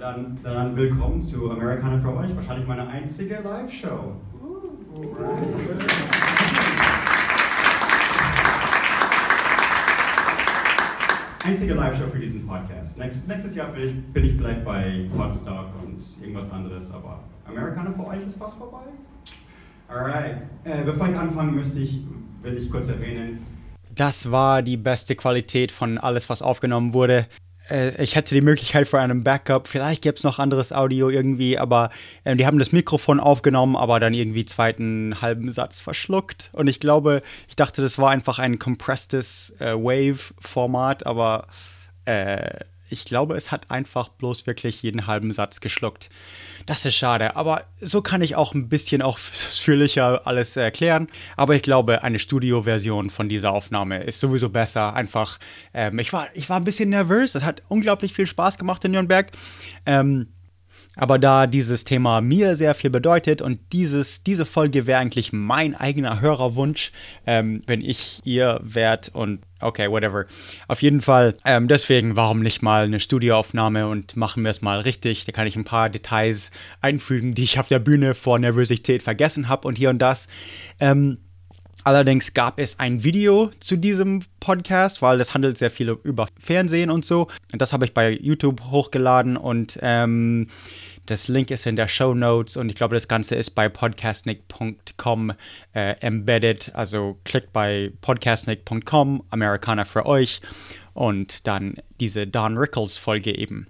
Dann, dann willkommen zu Americana für euch. Wahrscheinlich meine einzige Live-Show. Einzige Live-Show für diesen Podcast. Nächstes, nächstes Jahr bin ich, bin ich vielleicht bei Podstock und irgendwas anderes, aber Americana für euch ist fast vorbei. Alright. Äh, bevor ich anfange, müsste ich, will ich kurz erwähnen, Das war die beste Qualität von alles, was aufgenommen wurde. Äh, Ich hätte die Möglichkeit für einen Backup. Vielleicht gäbe es noch anderes Audio irgendwie, aber äh, die haben das Mikrofon aufgenommen, aber dann irgendwie zweiten halben Satz verschluckt. Und ich glaube, ich dachte, das war einfach ein compressedes äh, Wave-Format, aber äh, ich glaube, es hat einfach bloß wirklich jeden halben Satz geschluckt. Das ist schade, aber so kann ich auch ein bisschen ausführlicher alles erklären. Aber ich glaube, eine Studioversion von dieser Aufnahme ist sowieso besser. Einfach, ähm, ich, war, ich war ein bisschen nervös. Es hat unglaublich viel Spaß gemacht in Nürnberg. Ähm, aber da dieses Thema mir sehr viel bedeutet und dieses, diese Folge wäre eigentlich mein eigener Hörerwunsch, ähm, wenn ich ihr wärt und okay, whatever. Auf jeden Fall, ähm, deswegen, warum nicht mal eine Studioaufnahme und machen wir es mal richtig. Da kann ich ein paar Details einfügen, die ich auf der Bühne vor Nervosität vergessen habe und hier und das. Ähm, Allerdings gab es ein Video zu diesem Podcast, weil das handelt sehr viel über Fernsehen und so. Und das habe ich bei YouTube hochgeladen und ähm, das Link ist in der Show Notes und ich glaube, das Ganze ist bei podcastnick.com äh, embedded. Also klickt bei podcastnick.com, Amerikaner für euch und dann diese Don Rickles Folge eben.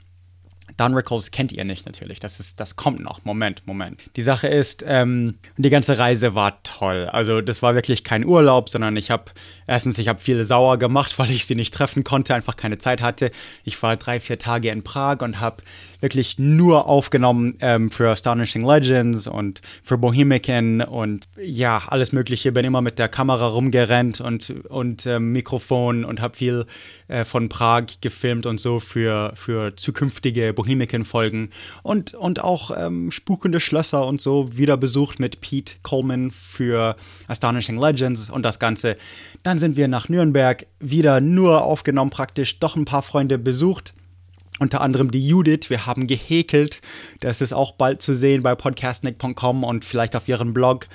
Don Rickles kennt ihr nicht natürlich. Das ist, das kommt noch. Moment, Moment. Die Sache ist, ähm, die ganze Reise war toll. Also das war wirklich kein Urlaub, sondern ich habe erstens, ich habe viele sauer gemacht, weil ich sie nicht treffen konnte, einfach keine Zeit hatte. Ich war drei, vier Tage in Prag und habe wirklich nur aufgenommen ähm, für Astonishing Legends und für Bohemican und ja, alles Mögliche. Bin immer mit der Kamera rumgerannt und, und ähm, Mikrofon und habe viel äh, von Prag gefilmt und so für, für zukünftige Bohemican-Folgen und, und auch ähm, spukende Schlösser und so wieder besucht mit Pete Coleman für Astonishing Legends und das Ganze. Dann sind wir nach Nürnberg wieder nur aufgenommen praktisch, doch ein paar Freunde besucht unter anderem die Judith. Wir haben gehäkelt. Das ist auch bald zu sehen bei podcastnick.com und vielleicht auf ihrem Blog.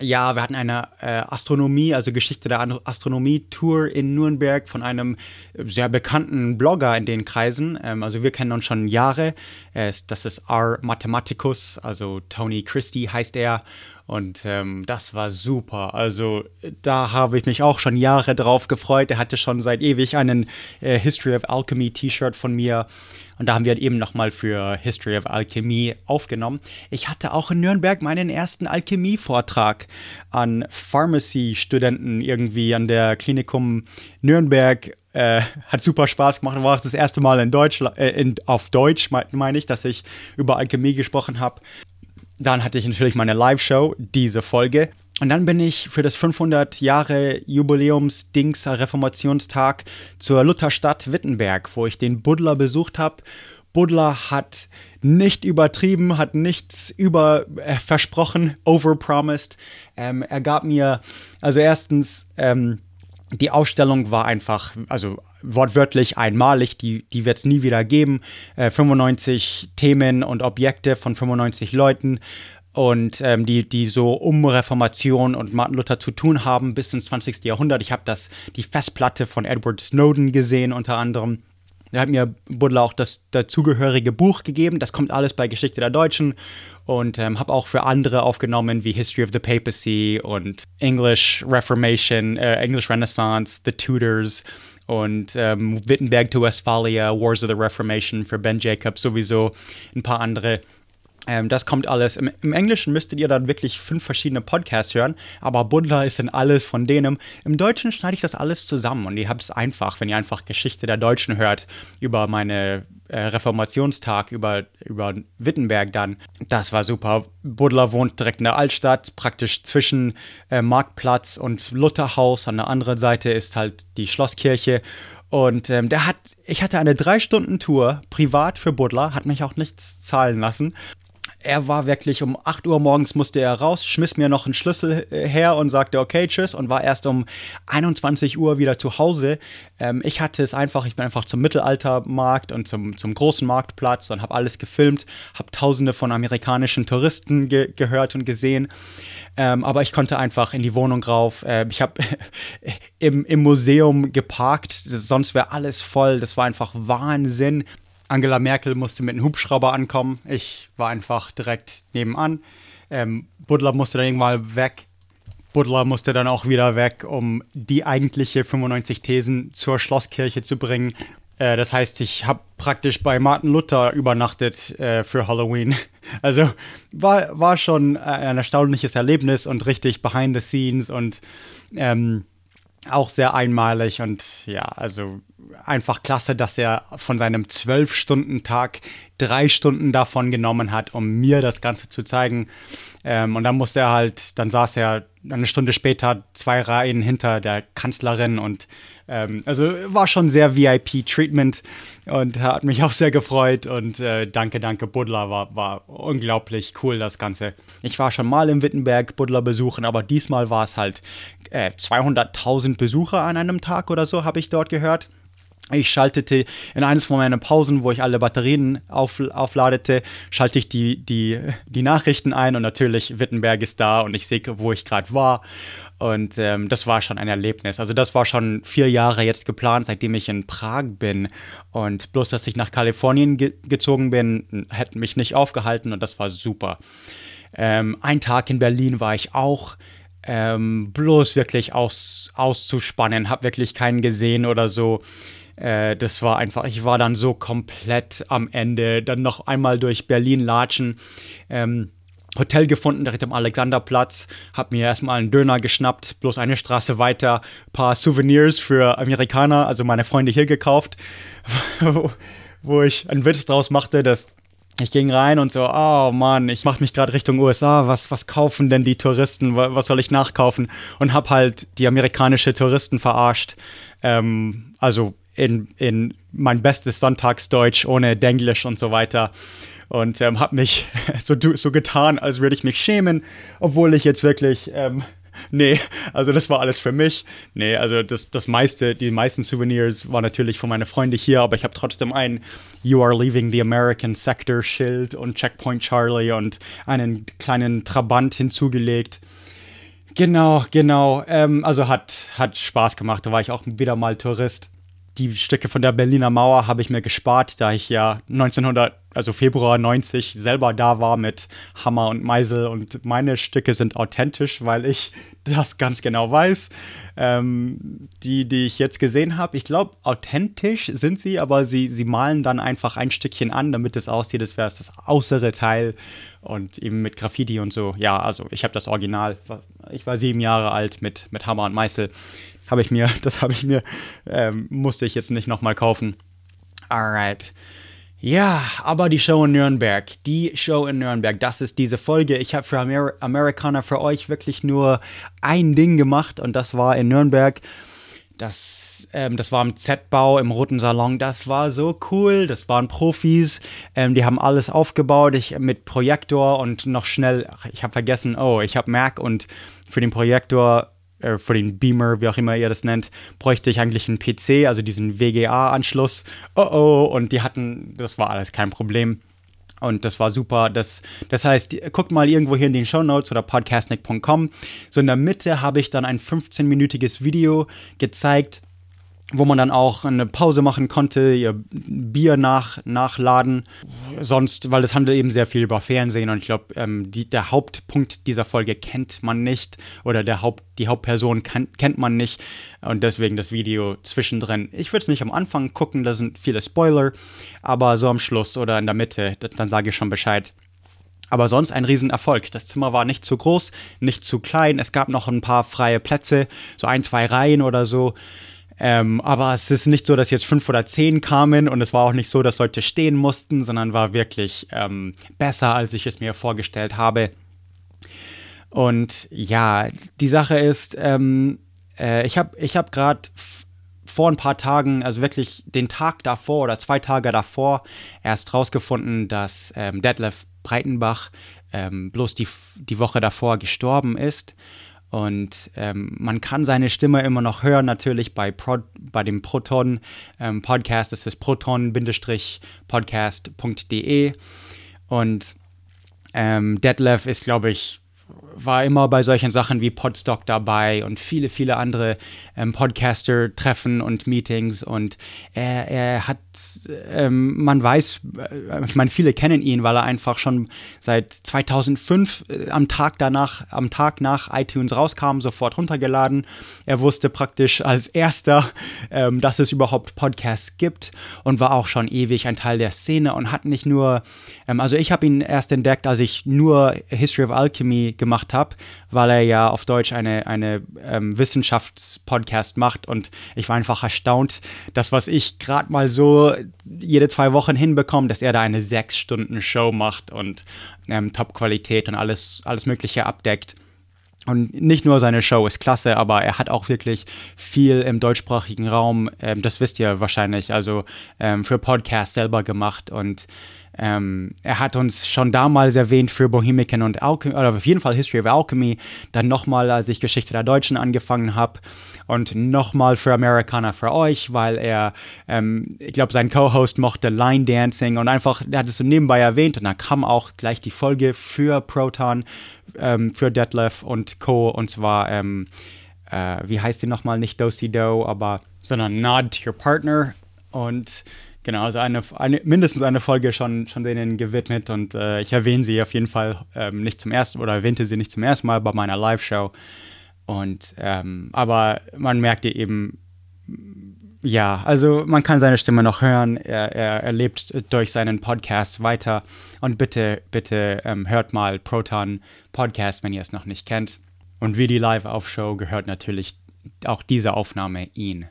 Ja, wir hatten eine äh, Astronomie, also Geschichte der Astronomie-Tour in Nürnberg von einem sehr bekannten Blogger in den Kreisen. Ähm, also wir kennen uns schon Jahre. Äh, das ist R. Mathematicus, also Tony Christie heißt er. Und ähm, das war super. Also da habe ich mich auch schon Jahre drauf gefreut. Er hatte schon seit ewig einen äh, History of Alchemy T-Shirt von mir. Und da haben wir eben nochmal für History of Alchemy aufgenommen. Ich hatte auch in Nürnberg meinen ersten Alchemie-Vortrag an Pharmacy-Studenten irgendwie an der Klinikum Nürnberg. Äh, hat super Spaß gemacht. War auch das erste Mal in Deutsch, äh, in, auf Deutsch, meine ich, dass ich über Alchemie gesprochen habe. Dann hatte ich natürlich meine Live-Show, diese Folge. Und dann bin ich für das 500 Jahre Jubiläums-Dings Reformationstag zur Lutherstadt Wittenberg, wo ich den Buddler besucht habe. Buddler hat nicht übertrieben, hat nichts über äh, versprochen, overpromised. Ähm, er gab mir, also erstens, ähm, die Ausstellung war einfach, also wortwörtlich einmalig, die, die wird es nie wieder geben. Äh, 95 Themen und Objekte von 95 Leuten und ähm, die, die so um Reformation und Martin Luther zu tun haben bis ins 20. Jahrhundert. Ich habe die Festplatte von Edward Snowden gesehen unter anderem. Er hat mir Buddler auch das dazugehörige Buch gegeben. Das kommt alles bei Geschichte der Deutschen. Und ähm, habe auch für andere aufgenommen, wie History of the Papacy und English Reformation, äh, English Renaissance, The Tudors und ähm, Wittenberg to Westphalia, Wars of the Reformation für Ben Jacobs sowieso, ein paar andere Ähm, das kommt alles. Im, Im, Englischen müsstet ihr dann wirklich fünf verschiedene Podcasts hören, aber Buddler ist in alles von denen. Im Deutschen schneide ich das alles zusammen und ihr habt es einfach, wenn ihr einfach Geschichte der Deutschen hört, über meine äh, Reformationstag, über, über Wittenberg dann. Das war super. Buddler wohnt direkt in der Altstadt, praktisch zwischen äh, Marktplatz und Lutherhaus. An der anderen Seite ist halt die Schlosskirche. Und ähm, der hat, ich hatte eine drei Stunden Tour privat für Buddler, hat mich auch nichts zahlen lassen er war wirklich um 8 Uhr morgens musste er raus, schmiss mir noch einen Schlüssel äh, her und sagte okay, tschüss und war erst um 21 Uhr wieder zu Hause. Ähm, ich hatte es einfach, ich bin einfach zum Mittelaltermarkt und zum, zum großen Marktplatz und habe alles gefilmt, habe tausende von amerikanischen Touristen ge gehört und gesehen. Ähm, aber ich konnte einfach in die Wohnung rauf. Ähm, ich habe im, im Museum geparkt, sonst wäre alles voll. Das war einfach Wahnsinn. Angela Merkel musste mit einem Hubschrauber ankommen. Ich war einfach direkt nebenan. Ähm, Buddler musste dann irgendwann weg. Buddler musste dann auch wieder weg, um die eigentliche 95 Thesen zur Schlosskirche zu bringen. Äh, das heißt, ich habe praktisch bei Martin Luther übernachtet äh, für Halloween. Also war, war schon ein erstaunliches Erlebnis und richtig behind the scenes und ähm, auch sehr einmalig und ja, also einfach klasse, dass er von seinem zwölf Stunden Tag drei Stunden davon genommen hat, um mir das Ganze zu zeigen. Ähm, und dann musste er halt, dann saß er eine Stunde später zwei Reihen hinter der Kanzlerin und ähm, also war schon sehr VIP-Treatment und hat mich auch sehr gefreut und äh, danke, danke Buddler, war, war unglaublich cool das Ganze. Ich war schon mal im Wittenberg Buddler besuchen, aber diesmal war es halt äh, 200.000 Besucher an einem Tag oder so, habe ich dort gehört. Ich schaltete in eines von meinen Pausen, wo ich alle Batterien auf, aufladete, schalte ich die, die, die Nachrichten ein und natürlich Wittenberg ist da und ich sehe, wo ich gerade war. Und ähm, das war schon ein Erlebnis. Also das war schon vier Jahre jetzt geplant, seitdem ich in Prag bin. Und bloß, dass ich nach Kalifornien ge gezogen bin, hätte mich nicht aufgehalten und das war super. Ähm, ein Tag in Berlin war ich auch. Ähm, bloß wirklich aus, auszuspannen, habe wirklich keinen gesehen oder so. Äh, das war einfach, ich war dann so komplett am Ende. Dann noch einmal durch Berlin latschen. Ähm, Hotel gefunden, direkt am Alexanderplatz, hab mir erstmal einen Döner geschnappt, bloß eine Straße weiter, paar Souvenirs für Amerikaner, also meine Freunde hier gekauft, wo ich einen Witz draus machte, dass ich ging rein und so, oh Mann, ich mach mich gerade Richtung USA, was, was kaufen denn die Touristen, was soll ich nachkaufen? Und hab halt die amerikanische Touristen verarscht. Ähm, also in, in mein bestes Sonntagsdeutsch ohne Denglisch und so weiter. Und ähm, habe mich so, so getan, als würde ich mich schämen, obwohl ich jetzt wirklich, ähm, nee, also das war alles für mich. Nee, also das, das meiste, die meisten Souvenirs waren natürlich von meinen Freunden hier, aber ich habe trotzdem ein You are leaving the American Sector Schild und Checkpoint Charlie und einen kleinen Trabant hinzugelegt. Genau, genau. Ähm, also hat, hat Spaß gemacht. Da war ich auch wieder mal Tourist die Stücke von der Berliner Mauer habe ich mir gespart, da ich ja 1900, also Februar 90 selber da war mit Hammer und Meisel und meine Stücke sind authentisch, weil ich das ganz genau weiß. Ähm, die, die ich jetzt gesehen habe, ich glaube, authentisch sind sie, aber sie, sie malen dann einfach ein Stückchen an, damit es aussieht, als wäre es das äußere Teil und eben mit Graffiti und so. Ja, also ich habe das Original. Ich war sieben Jahre alt mit, mit Hammer und Meißel habe ich mir, das habe ich mir, ähm, musste ich jetzt nicht nochmal kaufen. Alright. Ja, aber die Show in Nürnberg, die Show in Nürnberg, das ist diese Folge. Ich habe für Amer Amerikaner für euch wirklich nur ein Ding gemacht und das war in Nürnberg. Das, ähm, das war im Z-Bau im Roten Salon. Das war so cool. Das waren Profis. Ähm, die haben alles aufgebaut. Ich mit Projektor und noch schnell. Ach, ich habe vergessen. Oh, ich habe Mac und für den Projektor äh, für den Beamer, wie auch immer ihr das nennt, bräuchte ich eigentlich einen PC, also diesen VGA-Anschluss. Oh oh, und die hatten, das war alles kein Problem. Und das war super. Das, das heißt, guckt mal irgendwo hier in den Show Notes oder podcastnick.com. So in der Mitte habe ich dann ein 15-minütiges Video gezeigt, wo man dann auch eine Pause machen konnte, ihr Bier nach, nachladen. Sonst, weil es handelt eben sehr viel über Fernsehen und ich glaube, ähm, der Hauptpunkt dieser Folge kennt man nicht oder der Haupt, die Hauptperson kann, kennt man nicht und deswegen das Video zwischendrin. Ich würde es nicht am Anfang gucken, da sind viele Spoiler, aber so am Schluss oder in der Mitte, dann sage ich schon Bescheid. Aber sonst ein Riesenerfolg. Das Zimmer war nicht zu groß, nicht zu klein. Es gab noch ein paar freie Plätze, so ein, zwei Reihen oder so. Ähm, aber es ist nicht so, dass jetzt fünf oder zehn kamen und es war auch nicht so, dass Leute stehen mussten, sondern war wirklich ähm, besser, als ich es mir vorgestellt habe. Und ja, die Sache ist, ähm, äh, ich habe ich hab gerade vor ein paar Tagen, also wirklich den Tag davor oder zwei Tage davor, erst rausgefunden, dass ähm, Detlef Breitenbach ähm, bloß die, die Woche davor gestorben ist. Und ähm, man kann seine Stimme immer noch hören, natürlich bei, Pro, bei dem Proton ähm, Podcast. Das ist proton-podcast.de. Und ähm, Detlef ist, glaube ich, war immer bei solchen Sachen wie Podstock dabei und viele, viele andere ähm, Podcaster-Treffen und Meetings und er, er hat, ähm, man weiß, äh, ich meine, viele kennen ihn, weil er einfach schon seit 2005 äh, am Tag danach, am Tag nach iTunes rauskam, sofort runtergeladen. Er wusste praktisch als erster, ähm, dass es überhaupt Podcasts gibt und war auch schon ewig ein Teil der Szene und hat nicht nur, ähm, also ich habe ihn erst entdeckt, als ich nur History of Alchemy gemacht habe, weil er ja auf Deutsch eine, eine ähm, Wissenschaftspodcast macht und ich war einfach erstaunt, dass was ich gerade mal so jede zwei Wochen hinbekomme, dass er da eine sechs Stunden Show macht und ähm, Top-Qualität und alles, alles Mögliche abdeckt. Und nicht nur seine Show ist klasse, aber er hat auch wirklich viel im deutschsprachigen Raum, ähm, das wisst ihr wahrscheinlich, also ähm, für Podcasts selber gemacht und ähm, er hat uns schon damals erwähnt für Bohemican und Alchemy, oder auf jeden Fall History of Alchemy, dann nochmal, als ich Geschichte der Deutschen angefangen habe und nochmal für Americana für euch, weil er, ähm, ich glaube, sein Co-Host mochte Line Dancing und einfach, er hat es so nebenbei erwähnt und dann kam auch gleich die Folge für Proton, ähm, für Detlef und Co. und zwar, ähm, äh, wie heißt die nochmal, nicht Do-Si Do, aber, sondern Nod to Your Partner und Genau, also eine, eine, mindestens eine Folge schon, schon denen gewidmet und äh, ich erwähne sie auf jeden Fall ähm, nicht zum ersten oder erwähnte sie nicht zum ersten Mal bei meiner Live-Show. Und ähm, aber man merkt eben, ja, also man kann seine Stimme noch hören. Er, er, er lebt durch seinen Podcast weiter. Und bitte, bitte ähm, hört mal Proton Podcast, wenn ihr es noch nicht kennt. Und wie die Live-Aufshow gehört natürlich auch diese Aufnahme ihn.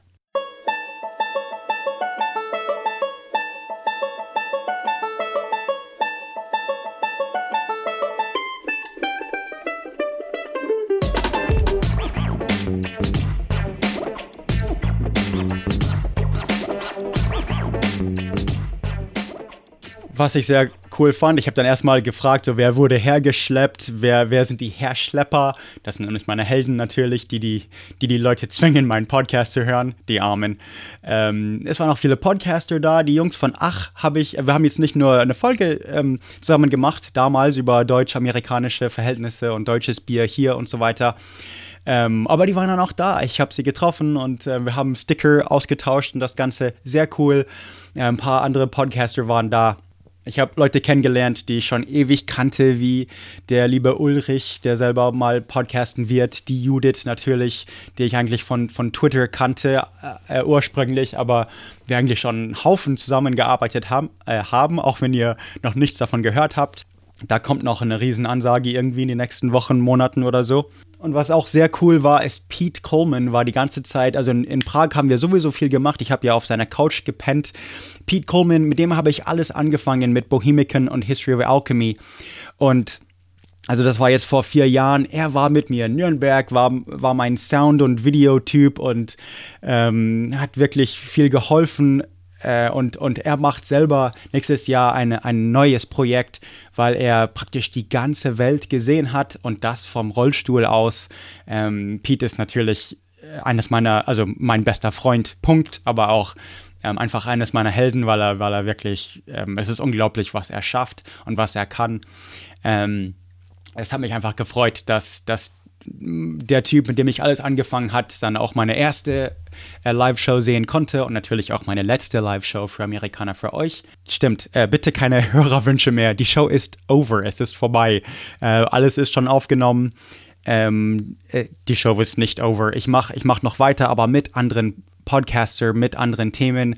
Was ich sehr cool fand, ich habe dann erstmal gefragt, so, wer wurde hergeschleppt, wer, wer sind die Herschlepper? Das sind nämlich meine Helden natürlich, die die, die, die Leute zwingen, meinen Podcast zu hören, die Armen. Ähm, es waren auch viele Podcaster da, die Jungs von Ach habe ich, wir haben jetzt nicht nur eine Folge ähm, zusammen gemacht, damals über deutsch-amerikanische Verhältnisse und deutsches Bier hier und so weiter. Ähm, aber die waren dann auch da. Ich habe sie getroffen und äh, wir haben Sticker ausgetauscht und das Ganze sehr cool. Äh, ein paar andere Podcaster waren da. Ich habe Leute kennengelernt, die ich schon ewig kannte, wie der liebe Ulrich, der selber mal podcasten wird, die Judith natürlich, die ich eigentlich von, von Twitter kannte äh, äh, ursprünglich, aber wir eigentlich schon einen Haufen zusammengearbeitet haben, äh, haben, auch wenn ihr noch nichts davon gehört habt. Da kommt noch eine Riesenansage irgendwie in den nächsten Wochen, Monaten oder so. Und was auch sehr cool war, ist Pete Coleman war die ganze Zeit, also in, in Prag haben wir sowieso viel gemacht. Ich habe ja auf seiner Couch gepennt. Pete Coleman, mit dem habe ich alles angefangen mit Bohemican und History of Alchemy. Und also das war jetzt vor vier Jahren. Er war mit mir in Nürnberg, war, war mein Sound- und Videotyp und ähm, hat wirklich viel geholfen. Äh, und, und er macht selber nächstes Jahr eine, ein neues Projekt, weil er praktisch die ganze Welt gesehen hat und das vom Rollstuhl aus. Ähm, Pete ist natürlich äh, eines meiner, also mein bester Freund, Punkt, aber auch ähm, einfach eines meiner Helden, weil er, weil er wirklich, ähm, es ist unglaublich, was er schafft und was er kann. Ähm, es hat mich einfach gefreut, dass, dass der Typ, mit dem ich alles angefangen hat, dann auch meine erste äh, Live-Show sehen konnte und natürlich auch meine letzte Live-Show für Amerikaner für euch. Stimmt, äh, bitte keine Hörerwünsche mehr. Die Show ist over, es ist vorbei. Äh, alles ist schon aufgenommen. Ähm, äh, die Show ist nicht over. Ich mache ich mach noch weiter, aber mit anderen Podcaster mit anderen Themen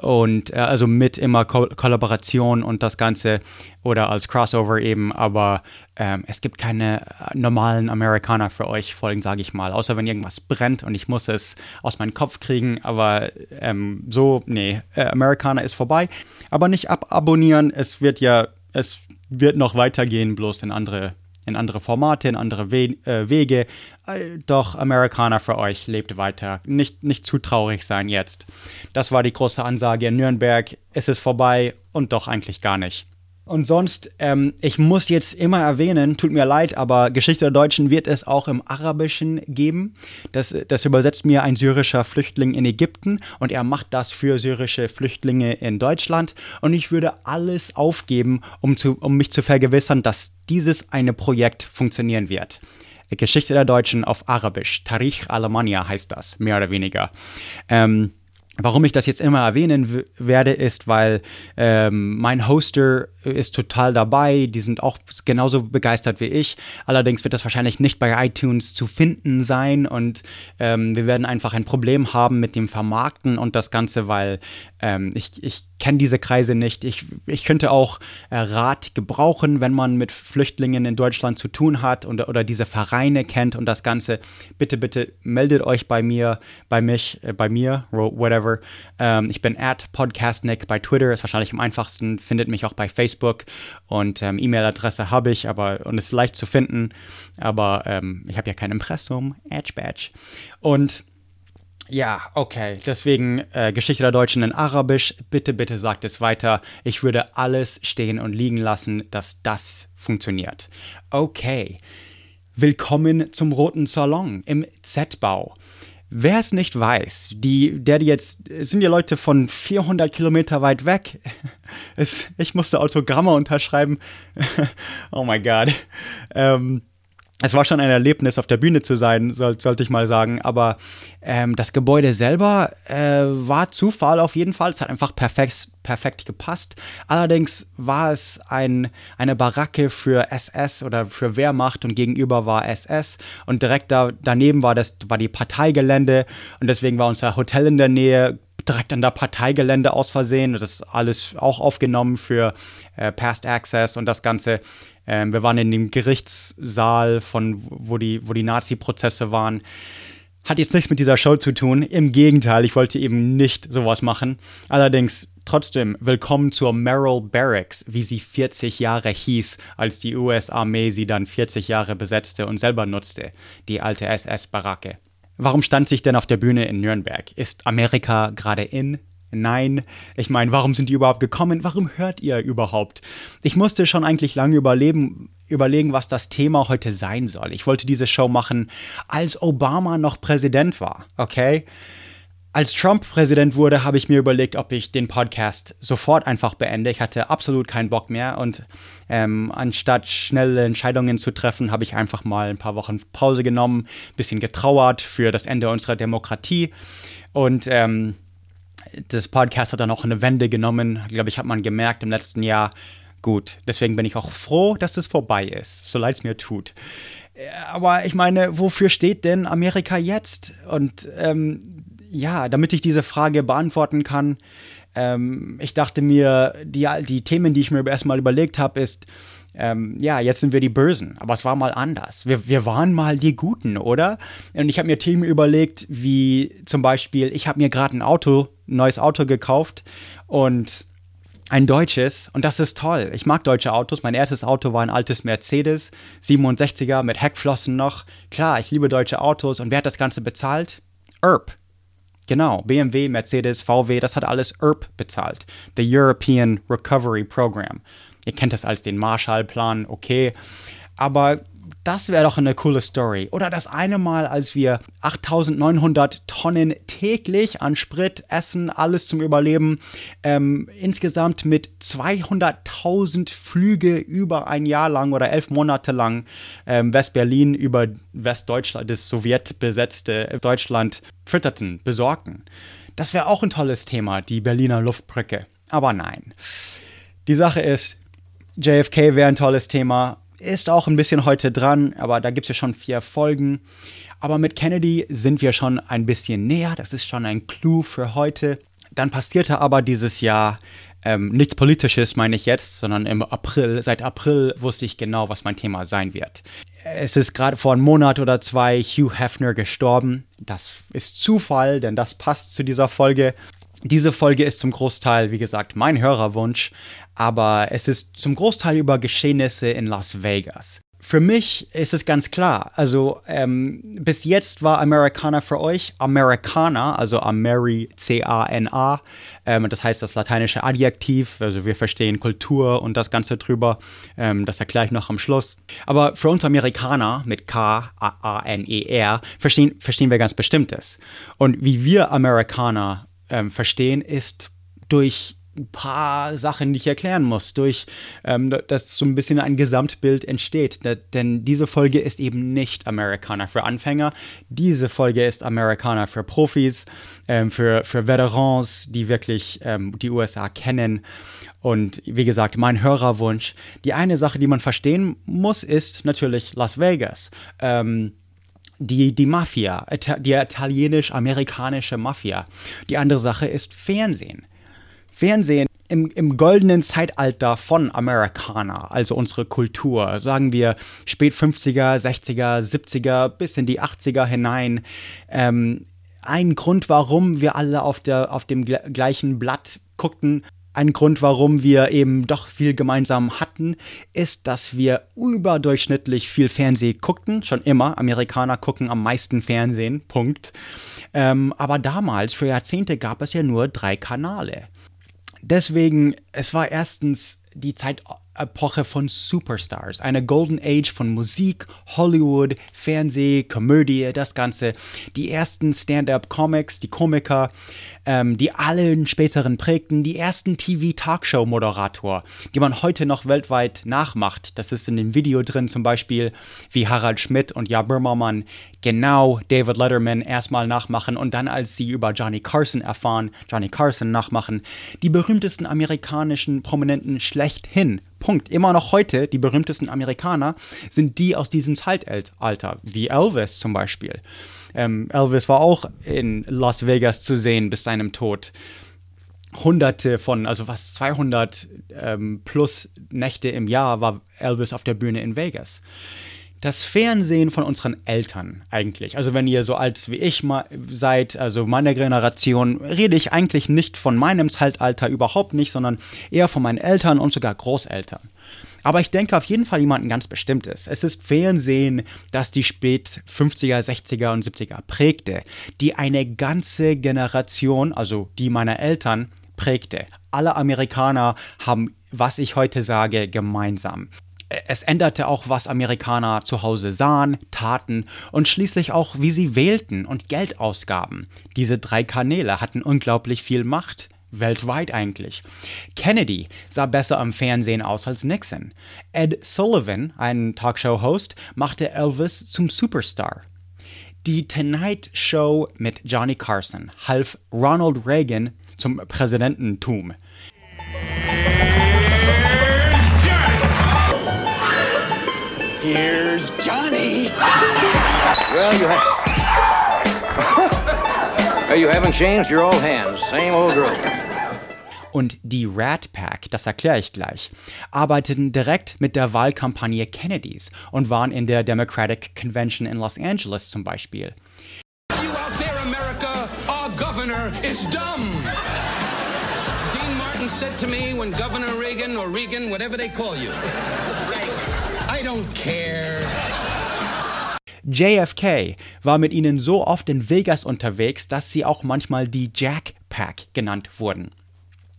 und äh, also mit immer Ko Kollaboration und das Ganze oder als Crossover eben, aber ähm, es gibt keine äh, normalen Amerikaner für euch Folgen, sage ich mal, außer wenn irgendwas brennt und ich muss es aus meinem Kopf kriegen, aber ähm, so, nee, äh, Amerikaner ist vorbei, aber nicht ababonnieren, es wird ja, es wird noch weitergehen, bloß in andere in andere Formate, in andere We äh, Wege. Äh, doch Amerikaner für euch lebt weiter. Nicht, nicht zu traurig sein jetzt. Das war die große Ansage in Nürnberg. Es ist vorbei und doch eigentlich gar nicht. Und sonst, ähm, ich muss jetzt immer erwähnen, tut mir leid, aber Geschichte der Deutschen wird es auch im Arabischen geben. Das, das übersetzt mir ein syrischer Flüchtling in Ägypten und er macht das für syrische Flüchtlinge in Deutschland. Und ich würde alles aufgeben, um, zu, um mich zu vergewissern, dass dieses eine Projekt funktionieren wird. Geschichte der Deutschen auf Arabisch. Tarich Alemania heißt das, mehr oder weniger. Ähm, Warum ich das jetzt immer erwähnen werde, ist, weil ähm, mein Hoster ist total dabei. Die sind auch genauso begeistert wie ich. Allerdings wird das wahrscheinlich nicht bei iTunes zu finden sein und ähm, wir werden einfach ein Problem haben mit dem Vermarkten und das Ganze, weil ähm, ich, ich kenne diese Kreise nicht. Ich, ich könnte auch äh, Rat gebrauchen, wenn man mit Flüchtlingen in Deutschland zu tun hat und, oder diese Vereine kennt und das Ganze. Bitte, bitte meldet euch bei mir, bei mich, äh, bei mir, whatever. Ähm, ich bin at podcastnick bei Twitter, ist wahrscheinlich am einfachsten, findet mich auch bei Facebook und ähm, E-Mail-Adresse habe ich, aber und ist leicht zu finden, aber ähm, ich habe ja kein Impressum, Edge Badge. Und ja, okay. Deswegen äh, Geschichte der Deutschen in Arabisch. Bitte, bitte sagt es weiter. Ich würde alles stehen und liegen lassen, dass das funktioniert. Okay. Willkommen zum Roten Salon im Z-Bau. Wer es nicht weiß, die, der die jetzt, sind ja Leute von 400 Kilometer weit weg. Es, ich musste Autogramme unterschreiben. oh mein Gott. Ähm, es war schon ein Erlebnis, auf der Bühne zu sein, soll, sollte ich mal sagen. Aber ähm, das Gebäude selber äh, war Zufall auf jeden Fall. Es hat einfach perfekt, perfekt gepasst. Allerdings war es ein, eine Baracke für SS oder für Wehrmacht und gegenüber war SS. Und direkt da, daneben war, das, war die Parteigelände. Und deswegen war unser Hotel in der Nähe direkt an der Parteigelände aus Versehen. Das ist alles auch aufgenommen für äh, Past Access und das Ganze. Ähm, wir waren in dem Gerichtssaal, von wo die, wo die Nazi-Prozesse waren. Hat jetzt nichts mit dieser Show zu tun. Im Gegenteil, ich wollte eben nicht sowas machen. Allerdings trotzdem willkommen zur Merrill Barracks, wie sie 40 Jahre hieß, als die US-Armee sie dann 40 Jahre besetzte und selber nutzte, die alte SS-Baracke. Warum stand ich denn auf der Bühne in Nürnberg? Ist Amerika gerade in? Nein, ich meine, warum sind die überhaupt gekommen? Warum hört ihr überhaupt? Ich musste schon eigentlich lange überleben, überlegen, was das Thema heute sein soll. Ich wollte diese Show machen, als Obama noch Präsident war, okay? Als Trump Präsident wurde, habe ich mir überlegt, ob ich den Podcast sofort einfach beende. Ich hatte absolut keinen Bock mehr und ähm, anstatt schnelle Entscheidungen zu treffen, habe ich einfach mal ein paar Wochen Pause genommen, ein bisschen getrauert für das Ende unserer Demokratie und ähm, das Podcast hat dann auch eine Wende genommen. Ich glaube, ich habe man gemerkt im letzten Jahr. Gut, deswegen bin ich auch froh, dass es vorbei ist, so leid es mir tut. Äh, aber ich meine, wofür steht denn Amerika jetzt? Und ähm, ja, damit ich diese Frage beantworten kann, ähm, ich dachte mir, die, die Themen, die ich mir erstmal überlegt habe, ist, ähm, ja, jetzt sind wir die Bösen, aber es war mal anders. Wir, wir waren mal die Guten, oder? Und ich habe mir Themen überlegt, wie zum Beispiel, ich habe mir gerade ein Auto, ein neues Auto gekauft und ein deutsches und das ist toll. Ich mag deutsche Autos. Mein erstes Auto war ein altes Mercedes, 67er mit Heckflossen noch. Klar, ich liebe deutsche Autos und wer hat das Ganze bezahlt? ERP. Genau, BMW, Mercedes, VW, das hat alles ERP bezahlt. The European Recovery Program. Ihr kennt das als den Marshallplan, okay. Aber das wäre doch eine coole Story. Oder das eine Mal, als wir 8900 Tonnen täglich an Sprit, Essen, alles zum Überleben, ähm, insgesamt mit 200.000 Flüge über ein Jahr lang oder elf Monate lang ähm, West-Berlin über Westdeutschland, das sowjetbesetzte Deutschland, fütterten, besorgten. Das wäre auch ein tolles Thema, die Berliner Luftbrücke. Aber nein. Die Sache ist, JFK wäre ein tolles Thema. Ist auch ein bisschen heute dran, aber da gibt es ja schon vier Folgen. Aber mit Kennedy sind wir schon ein bisschen näher. Das ist schon ein Clou für heute. Dann passierte aber dieses Jahr ähm, nichts Politisches, meine ich jetzt, sondern im April. Seit April wusste ich genau, was mein Thema sein wird. Es ist gerade vor einem Monat oder zwei Hugh Hefner gestorben. Das ist Zufall, denn das passt zu dieser Folge. Diese Folge ist zum Großteil, wie gesagt, mein Hörerwunsch, aber es ist zum Großteil über Geschehnisse in Las Vegas. Für mich ist es ganz klar. Also ähm, bis jetzt war Americana für euch Americana, also Ameri C-A-N-A. Ähm, das heißt das lateinische Adjektiv. Also wir verstehen Kultur und das Ganze drüber. Ähm, das erkläre ich noch am Schluss. Aber für uns Amerikaner mit K-A-A-N-E-R verstehen, verstehen wir ganz Bestimmtes. Und wie wir Amerikaner ähm, verstehen, ist durch ein paar Sachen, die ich erklären muss, durch ähm, dass so ein bisschen ein Gesamtbild entsteht. denn diese Folge ist eben nicht Amerikaner für Anfänger. Diese Folge ist Amerikaner für Profis, ähm, für, für Veterans, die wirklich ähm, die USA kennen. Und wie gesagt, mein Hörerwunsch. Die eine Sache, die man verstehen muss, ist natürlich Las Vegas. Ähm, die, die Mafia, die italienisch-amerikanische Mafia. Die andere Sache ist Fernsehen. Fernsehen im, im goldenen Zeitalter von Amerikaner, also unsere Kultur, sagen wir spät 50er, 60er, 70er bis in die 80er hinein. Ähm, ein Grund, warum wir alle auf, der, auf dem gleichen Blatt guckten, ein Grund, warum wir eben doch viel gemeinsam hatten, ist, dass wir überdurchschnittlich viel Fernsehen guckten. Schon immer. Amerikaner gucken am meisten Fernsehen. Punkt. Ähm, aber damals, für Jahrzehnte, gab es ja nur drei Kanäle. Deswegen, es war erstens die Zeitepoche von Superstars, eine Golden Age von Musik, Hollywood, Fernseh, Komödie, das Ganze. Die ersten Stand-up-Comics, die Komiker, ähm, die allen späteren prägten, die ersten TV-Talkshow-Moderator, die man heute noch weltweit nachmacht. Das ist in dem Video drin, zum Beispiel wie Harald Schmidt und Jan Böhmermann genau David Letterman erstmal nachmachen und dann, als sie über Johnny Carson erfahren, Johnny Carson nachmachen. Die berühmtesten amerikanischen Prominenten schlechthin. Punkt. Immer noch heute, die berühmtesten Amerikaner sind die aus diesem Zeitalter, wie Elvis zum Beispiel. Ähm, Elvis war auch in Las Vegas zu sehen bis seinem Tod. Hunderte von, also fast 200 ähm, plus Nächte im Jahr war Elvis auf der Bühne in Vegas. Das Fernsehen von unseren Eltern eigentlich. Also wenn ihr so alt wie ich seid, also meiner Generation, rede ich eigentlich nicht von meinem Zeitalter überhaupt nicht, sondern eher von meinen Eltern und sogar Großeltern. Aber ich denke auf jeden Fall jemanden ganz Bestimmtes. Es ist Fernsehen, das die spät 50er, 60er und 70er prägte, die eine ganze Generation, also die meiner Eltern, prägte. Alle Amerikaner haben, was ich heute sage, gemeinsam. Es änderte auch, was Amerikaner zu Hause sahen, taten und schließlich auch, wie sie wählten und Geld ausgaben. Diese drei Kanäle hatten unglaublich viel Macht weltweit eigentlich. Kennedy sah besser am Fernsehen aus als Nixon. Ed Sullivan, ein Talkshow-Host, machte Elvis zum Superstar. Die Tonight Show mit Johnny Carson half Ronald Reagan zum Präsidententum. Here's Johnny. Well, you have. you haven't changed your old hands. Same old group. und die Rat Pack, das erkläre ich gleich, arbeiteten direkt mit der Wahlkampagne Kennedys und waren in der Democratic Convention in Los Angeles zum Beispiel. You out there, America, our governor is dumb. Dean Martin said to me when Governor Reagan or Reagan, whatever they call you, don't care. JFK war mit ihnen so oft in Vegas unterwegs, dass sie auch manchmal die Jack Pack genannt wurden.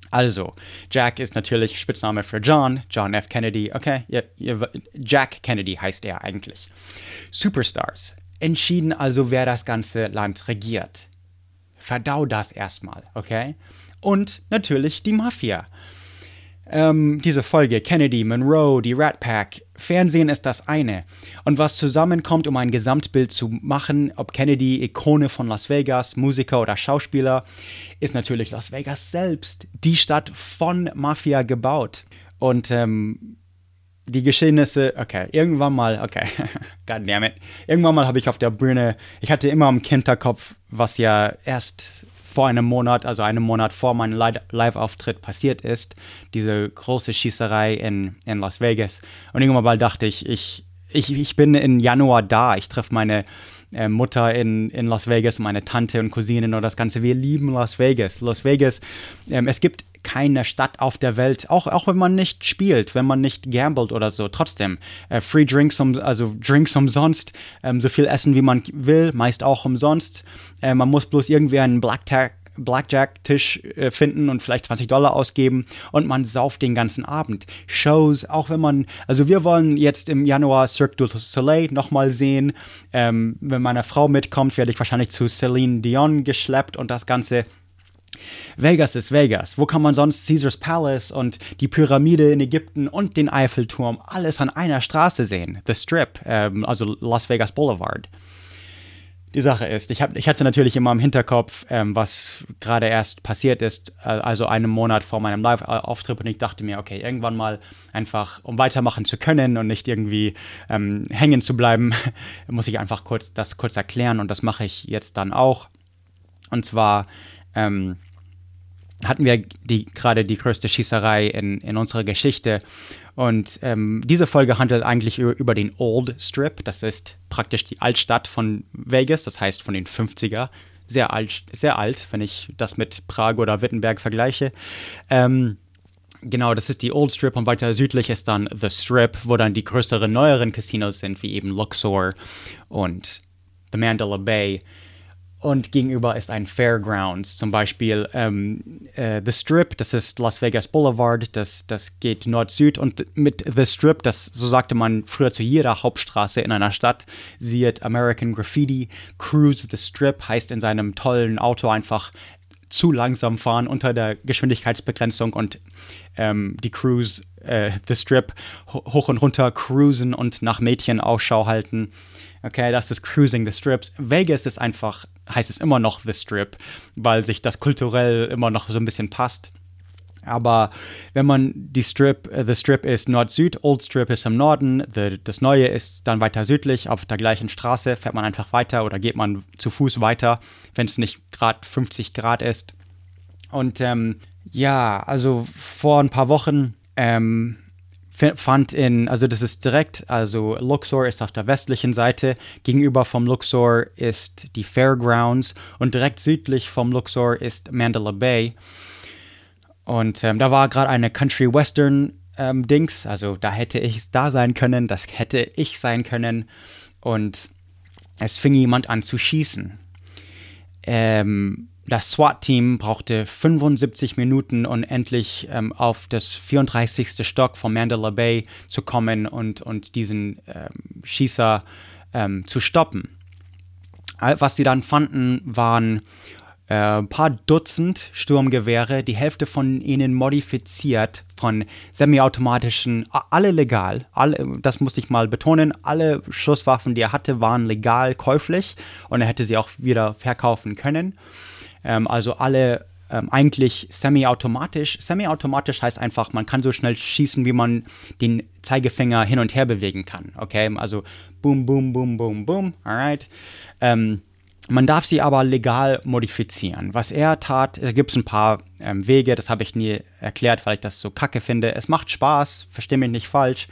Also, Jack ist natürlich Spitzname für John, John F. Kennedy, okay, Jack Kennedy heißt er eigentlich. Superstars entschieden also, wer das ganze Land regiert. Verdau das erstmal, okay? Und natürlich die Mafia. Ähm, diese Folge, Kennedy, Monroe, die Rat Pack, Fernsehen ist das eine. Und was zusammenkommt, um ein Gesamtbild zu machen, ob Kennedy Ikone von Las Vegas, Musiker oder Schauspieler, ist natürlich Las Vegas selbst, die Stadt von Mafia gebaut. Und ähm, die Geschehnisse, okay, irgendwann mal, okay, goddammit, irgendwann mal habe ich auf der Bühne, ich hatte immer im Hinterkopf, was ja erst vor einem Monat, also einem Monat vor meinem Live-Auftritt passiert ist, diese große Schießerei in, in Las Vegas. Und irgendwann mal dachte ich, ich, ich, ich bin im Januar da, ich treffe meine äh, Mutter in, in Las Vegas, meine Tante und Cousinen und das Ganze. Wir lieben Las Vegas. Las Vegas, ähm, es gibt keine Stadt auf der Welt, auch, auch wenn man nicht spielt, wenn man nicht gambelt oder so, trotzdem. Äh, free Drinks, um, also Drinks umsonst, ähm, so viel essen wie man will, meist auch umsonst. Äh, man muss bloß irgendwie einen Black Blackjack-Tisch äh, finden und vielleicht 20 Dollar ausgeben und man sauft den ganzen Abend. Shows, auch wenn man, also wir wollen jetzt im Januar Cirque du Soleil nochmal sehen. Ähm, wenn meine Frau mitkommt, werde ich wahrscheinlich zu Celine Dion geschleppt und das Ganze. Vegas ist Vegas. Wo kann man sonst Caesars Palace und die Pyramide in Ägypten und den Eiffelturm alles an einer Straße sehen? The Strip, ähm, also Las Vegas Boulevard die Sache ist, ich, hab, ich hatte natürlich immer im Hinterkopf, ähm, was gerade erst passiert ist, äh, also einen Monat vor meinem Live-Auftritt und ich dachte mir, okay, irgendwann mal einfach, um weitermachen zu können und nicht irgendwie ähm, hängen zu bleiben, muss ich einfach kurz das kurz erklären und das mache ich jetzt dann auch. Und zwar ähm, hatten wir die, gerade die größte Schießerei in, in unserer Geschichte und ähm, diese Folge handelt eigentlich über, über, den Old Strip. Das ist praktisch die Altstadt von Vegas, das heißt von den 50er. Sehr alt, sehr alt, wenn ich das mit Prag oder Wittenberg vergleiche. Ähm, genau, das ist die Old Strip und weiter südlich ist dann The Strip, wo dann die größeren, neueren Casinos sind, wie eben Luxor und The Mandela Bay und gegenüber ist ein Fairgrounds, zum Beispiel ähm, äh, The Strip, das ist Las Vegas Boulevard, das, das geht Nord-Süd und mit The Strip, das so sagte man früher zu jeder Hauptstraße in einer Stadt, sieht American Graffiti, Cruise the Strip heißt in seinem tollen Auto einfach zu langsam fahren unter der Geschwindigkeitsbegrenzung und ähm, die Cruise, äh, The Strip hoch und runter cruisen und nach Mädchen Ausschau halten. Okay, das ist Cruising the Strips. Vegas ist einfach, heißt es immer noch The Strip, weil sich das kulturell immer noch so ein bisschen passt. Aber wenn man die Strip, uh, The Strip ist Nord-Süd, Old Strip ist im Norden, the, das Neue ist dann weiter südlich, auf der gleichen Straße fährt man einfach weiter oder geht man zu Fuß weiter, wenn es nicht gerade 50 Grad ist. Und ähm, ja, also vor ein paar Wochen ähm, fand in, also das ist direkt, also Luxor ist auf der westlichen Seite, gegenüber vom Luxor ist die Fairgrounds und direkt südlich vom Luxor ist Mandela Bay. Und ähm, da war gerade eine Country Western ähm, Dings, also da hätte ich da sein können, das hätte ich sein können. Und es fing jemand an zu schießen. Ähm, das SWAT-Team brauchte 75 Minuten, um endlich ähm, auf das 34. Stock von Mandela Bay zu kommen und, und diesen ähm, Schießer ähm, zu stoppen. Was sie dann fanden, waren äh, ein paar Dutzend Sturmgewehre, die Hälfte von ihnen modifiziert von semiautomatischen, alle legal, alle, das muss ich mal betonen, alle Schusswaffen, die er hatte, waren legal käuflich und er hätte sie auch wieder verkaufen können. Ähm, also alle ähm, eigentlich semi-automatisch. Semi-automatisch heißt einfach, man kann so schnell schießen, wie man den Zeigefinger hin und her bewegen kann. Okay, also boom, boom, boom, boom, boom, alright. Ähm, man darf sie aber legal modifizieren. Was er tat, es gibt ein paar ähm, Wege, das habe ich nie erklärt, weil ich das so kacke finde. Es macht Spaß, verstehe mich nicht falsch.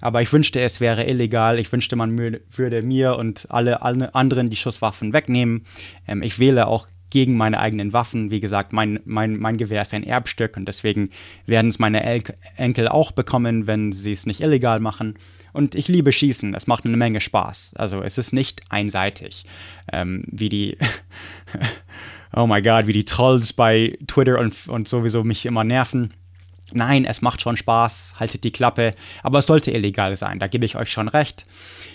Aber ich wünschte, es wäre illegal. Ich wünschte, man würde mir und alle, alle anderen die Schusswaffen wegnehmen. Ähm, ich wähle auch gegen meine eigenen Waffen. Wie gesagt, mein, mein, mein Gewehr ist ein Erbstück und deswegen werden es meine El Enkel auch bekommen, wenn sie es nicht illegal machen. Und ich liebe Schießen, es macht eine Menge Spaß. Also es ist nicht einseitig, ähm, wie die, oh mein Gott, wie die Trolls bei Twitter und, und sowieso mich immer nerven. Nein, es macht schon Spaß, haltet die Klappe, aber es sollte illegal sein, da gebe ich euch schon recht.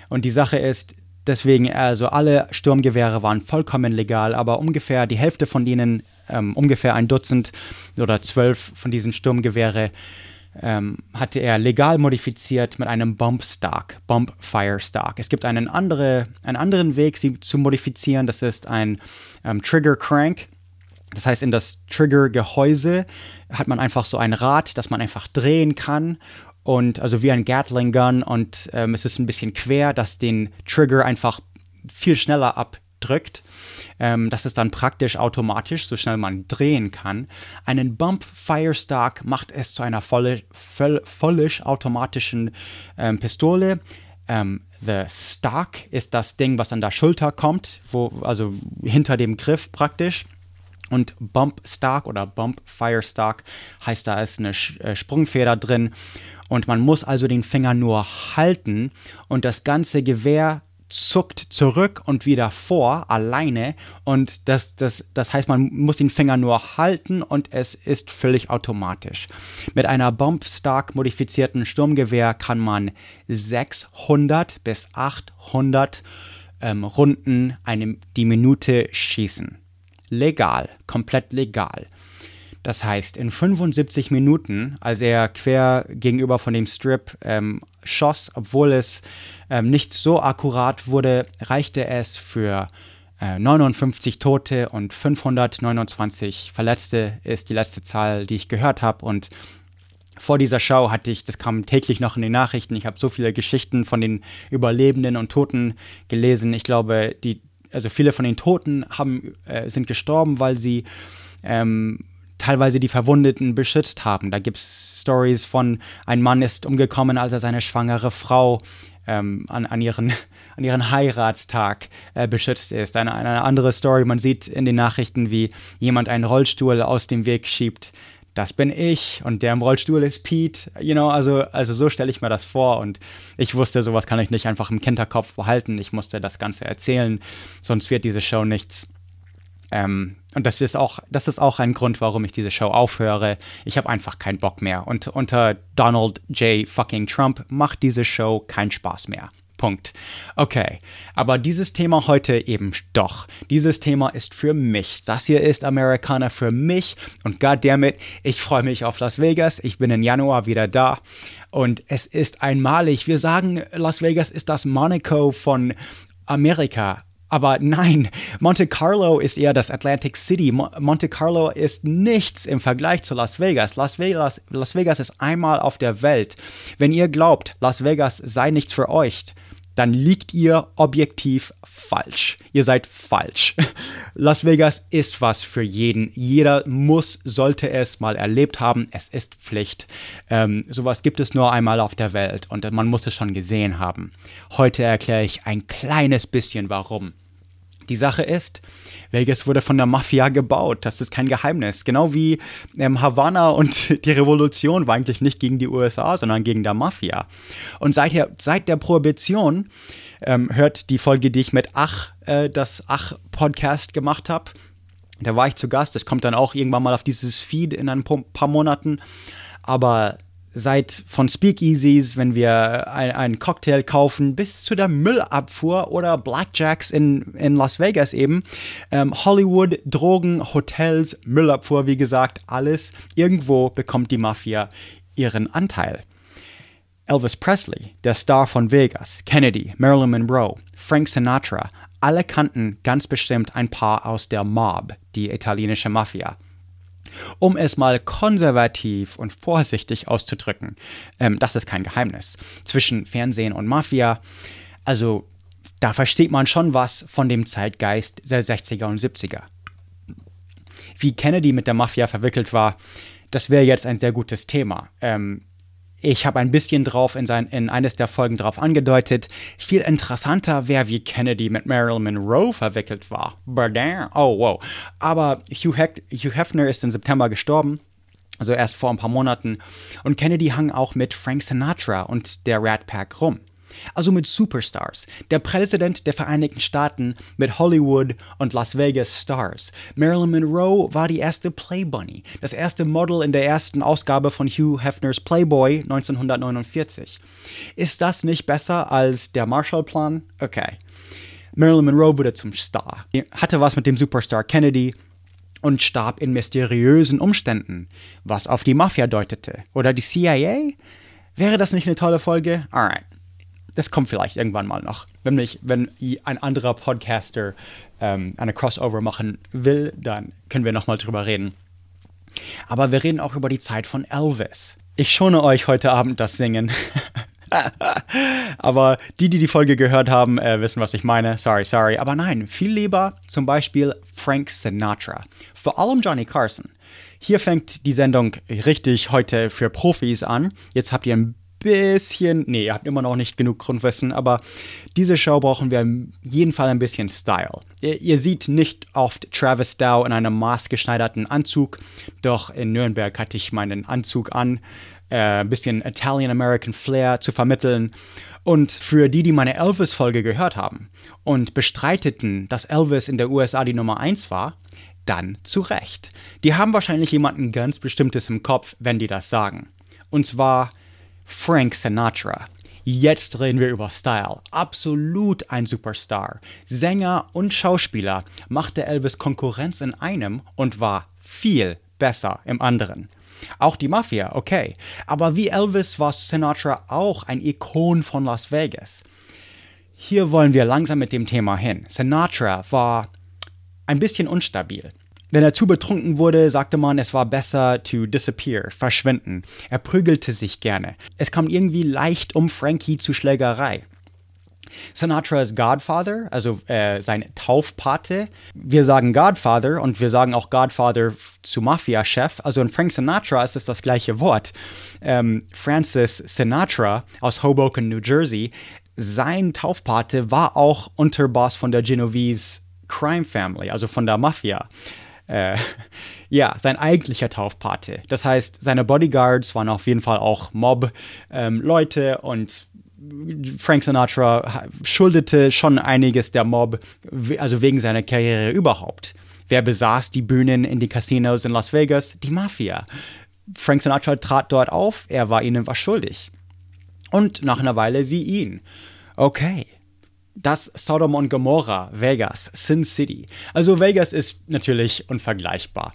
Und die Sache ist, Deswegen, also alle Sturmgewehre waren vollkommen legal, aber ungefähr die Hälfte von denen, ähm, ungefähr ein Dutzend oder zwölf von diesen Sturmgewehre, ähm, hatte er legal modifiziert mit einem Bump Stock, Fire Stock. Es gibt einen, andere, einen anderen Weg, sie zu modifizieren. Das ist ein ähm, Trigger Crank. Das heißt, in das Trigger-Gehäuse hat man einfach so ein Rad, das man einfach drehen kann und also wie ein Gatling Gun und ähm, es ist ein bisschen quer, dass den Trigger einfach viel schneller abdrückt. Ähm, das ist dann praktisch automatisch, so schnell man drehen kann. Einen Bump Firestock macht es zu einer voll, vollisch automatischen ähm, Pistole. Ähm, the Stock ist das Ding, was an der Schulter kommt, wo, also hinter dem Griff praktisch. Und Bump Stock oder Bump Fire Stock heißt, da ist eine äh, Sprungfeder drin. Und man muss also den Finger nur halten und das ganze Gewehr zuckt zurück und wieder vor, alleine. Und das, das, das heißt, man muss den Finger nur halten und es ist völlig automatisch. Mit einer Bump-Stock modifizierten Sturmgewehr kann man 600 bis 800 ähm, Runden eine, die Minute schießen. Legal, komplett legal. Das heißt, in 75 Minuten, als er quer gegenüber von dem Strip ähm, schoss, obwohl es ähm, nicht so akkurat wurde, reichte es für äh, 59 Tote und 529 Verletzte, ist die letzte Zahl, die ich gehört habe. Und vor dieser Show hatte ich, das kam täglich noch in den Nachrichten, ich habe so viele Geschichten von den Überlebenden und Toten gelesen. Ich glaube, die, also viele von den Toten haben, äh, sind gestorben, weil sie ähm, teilweise die Verwundeten beschützt haben. Da gibt es Stories von, ein Mann ist umgekommen, als er seine schwangere Frau ähm, an, an, ihren, an ihren Heiratstag äh, beschützt ist. Eine, eine andere Story, man sieht in den Nachrichten, wie jemand einen Rollstuhl aus dem Weg schiebt. Das bin ich und der im Rollstuhl ist Pete. You know, also, also so stelle ich mir das vor und ich wusste, sowas kann ich nicht einfach im Kinderkopf behalten. Ich musste das Ganze erzählen, sonst wird diese Show nichts. Ähm, und das ist auch, das ist auch ein Grund, warum ich diese Show aufhöre. Ich habe einfach keinen Bock mehr. Und unter Donald J. fucking Trump macht diese Show keinen Spaß mehr. Punkt. Okay, aber dieses Thema heute eben doch. Dieses Thema ist für mich. Das hier ist Amerikaner für mich und goddammit, ich freue mich auf Las Vegas. Ich bin im Januar wieder da und es ist einmalig. Wir sagen, Las Vegas ist das Monaco von Amerika. Aber nein, Monte Carlo ist eher das Atlantic City. Monte Carlo ist nichts im Vergleich zu Las Vegas. Las Vegas. Las Vegas ist einmal auf der Welt. Wenn ihr glaubt, Las Vegas sei nichts für euch, dann liegt ihr objektiv falsch. Ihr seid falsch. Las Vegas ist was für jeden. Jeder muss, sollte es mal erlebt haben. Es ist Pflicht. Ähm, sowas gibt es nur einmal auf der Welt und man muss es schon gesehen haben. Heute erkläre ich ein kleines bisschen warum. Die Sache ist, Vegas wurde von der Mafia gebaut. Das ist kein Geheimnis. Genau wie ähm, Havanna und die Revolution war eigentlich nicht gegen die USA, sondern gegen der Mafia. Und seit der, seit der Prohibition ähm, hört die Folge, die ich mit Ach, äh, das Ach-Podcast gemacht habe. Da war ich zu Gast. Das kommt dann auch irgendwann mal auf dieses Feed in ein paar Monaten. Aber seit von Speakeasies, wenn wir ein, einen Cocktail kaufen, bis zu der Müllabfuhr oder Blackjacks in, in Las Vegas eben. Ähm, Hollywood, Drogen, Hotels, Müllabfuhr, wie gesagt, alles. Irgendwo bekommt die Mafia ihren Anteil. Elvis Presley, der Star von Vegas, Kennedy, Marilyn Monroe, Frank Sinatra, alle kannten ganz bestimmt ein paar aus der Mob, die italienische Mafia. Um es mal konservativ und vorsichtig auszudrücken, ähm, das ist kein Geheimnis. Zwischen Fernsehen und Mafia, also da versteht man schon was von dem Zeitgeist der 60er und 70er. Wie Kennedy mit der Mafia verwickelt war, das wäre jetzt ein sehr gutes Thema. Ähm, ich habe ein bisschen drauf in, sein, in eines der Folgen drauf angedeutet. Viel interessanter wäre, wie Kennedy mit Marilyn Monroe verwickelt war. Oh, wow. Aber Hugh, Hef Hugh Hefner ist im September gestorben. Also erst vor ein paar Monaten. Und Kennedy hang auch mit Frank Sinatra und der Rat Pack rum also mit Superstars. Der Präsident der Vereinigten Staaten mit Hollywood und Las Vegas Stars. Marilyn Monroe war die erste Playbunny, das erste Model in der ersten Ausgabe von Hugh Hefners Playboy 1949. Ist das nicht besser als der Marshallplan? Okay. Marilyn Monroe wurde zum Star, hatte was mit dem Superstar Kennedy und starb in mysteriösen Umständen, was auf die Mafia deutete. Oder die CIA? Wäre das nicht eine tolle Folge? Alright das kommt vielleicht irgendwann mal noch. Wenn, mich, wenn ein anderer Podcaster ähm, eine Crossover machen will, dann können wir nochmal drüber reden. Aber wir reden auch über die Zeit von Elvis. Ich schone euch heute Abend das Singen. Aber die, die die Folge gehört haben, äh, wissen, was ich meine. Sorry, sorry. Aber nein, viel lieber zum Beispiel Frank Sinatra. Vor allem Johnny Carson. Hier fängt die Sendung richtig heute für Profis an. Jetzt habt ihr ein bisschen, nee, ihr habt immer noch nicht genug Grundwissen, aber diese Show brauchen wir in jedem Fall ein bisschen Style. Ihr, ihr seht nicht oft Travis Dow in einem maßgeschneiderten Anzug, doch in Nürnberg hatte ich meinen Anzug an, äh, ein bisschen Italian-American Flair zu vermitteln. Und für die, die meine Elvis-Folge gehört haben und bestreiteten, dass Elvis in der USA die Nummer 1 war, dann zu Recht. Die haben wahrscheinlich jemanden ganz Bestimmtes im Kopf, wenn die das sagen. Und zwar Frank Sinatra. Jetzt reden wir über Style. Absolut ein Superstar. Sänger und Schauspieler machte Elvis Konkurrenz in einem und war viel besser im anderen. Auch die Mafia, okay. Aber wie Elvis war Sinatra auch ein Ikon von Las Vegas. Hier wollen wir langsam mit dem Thema hin. Sinatra war ein bisschen unstabil. Wenn er zu betrunken wurde, sagte man, es war besser to disappear, verschwinden. Er prügelte sich gerne. Es kam irgendwie leicht um Frankie zu Schlägerei. Sinatras Godfather, also äh, sein Taufpate. Wir sagen Godfather und wir sagen auch Godfather zu Mafia-Chef. Also in Frank Sinatra ist es das gleiche Wort. Ähm, Francis Sinatra aus Hoboken, New Jersey, sein Taufpate war auch Unterboss von der Genovese Crime Family, also von der Mafia. Äh, ja, sein eigentlicher Taufpate. Das heißt, seine Bodyguards waren auf jeden Fall auch Mob-Leute ähm, und Frank Sinatra schuldete schon einiges der Mob, also wegen seiner Karriere überhaupt. Wer besaß die Bühnen in die Casinos in Las Vegas? Die Mafia. Frank Sinatra trat dort auf, er war ihnen was schuldig. Und nach einer Weile sie ihn. Okay, das Sodom und Gomorrah, Vegas, Sin City. Also Vegas ist natürlich unvergleichbar.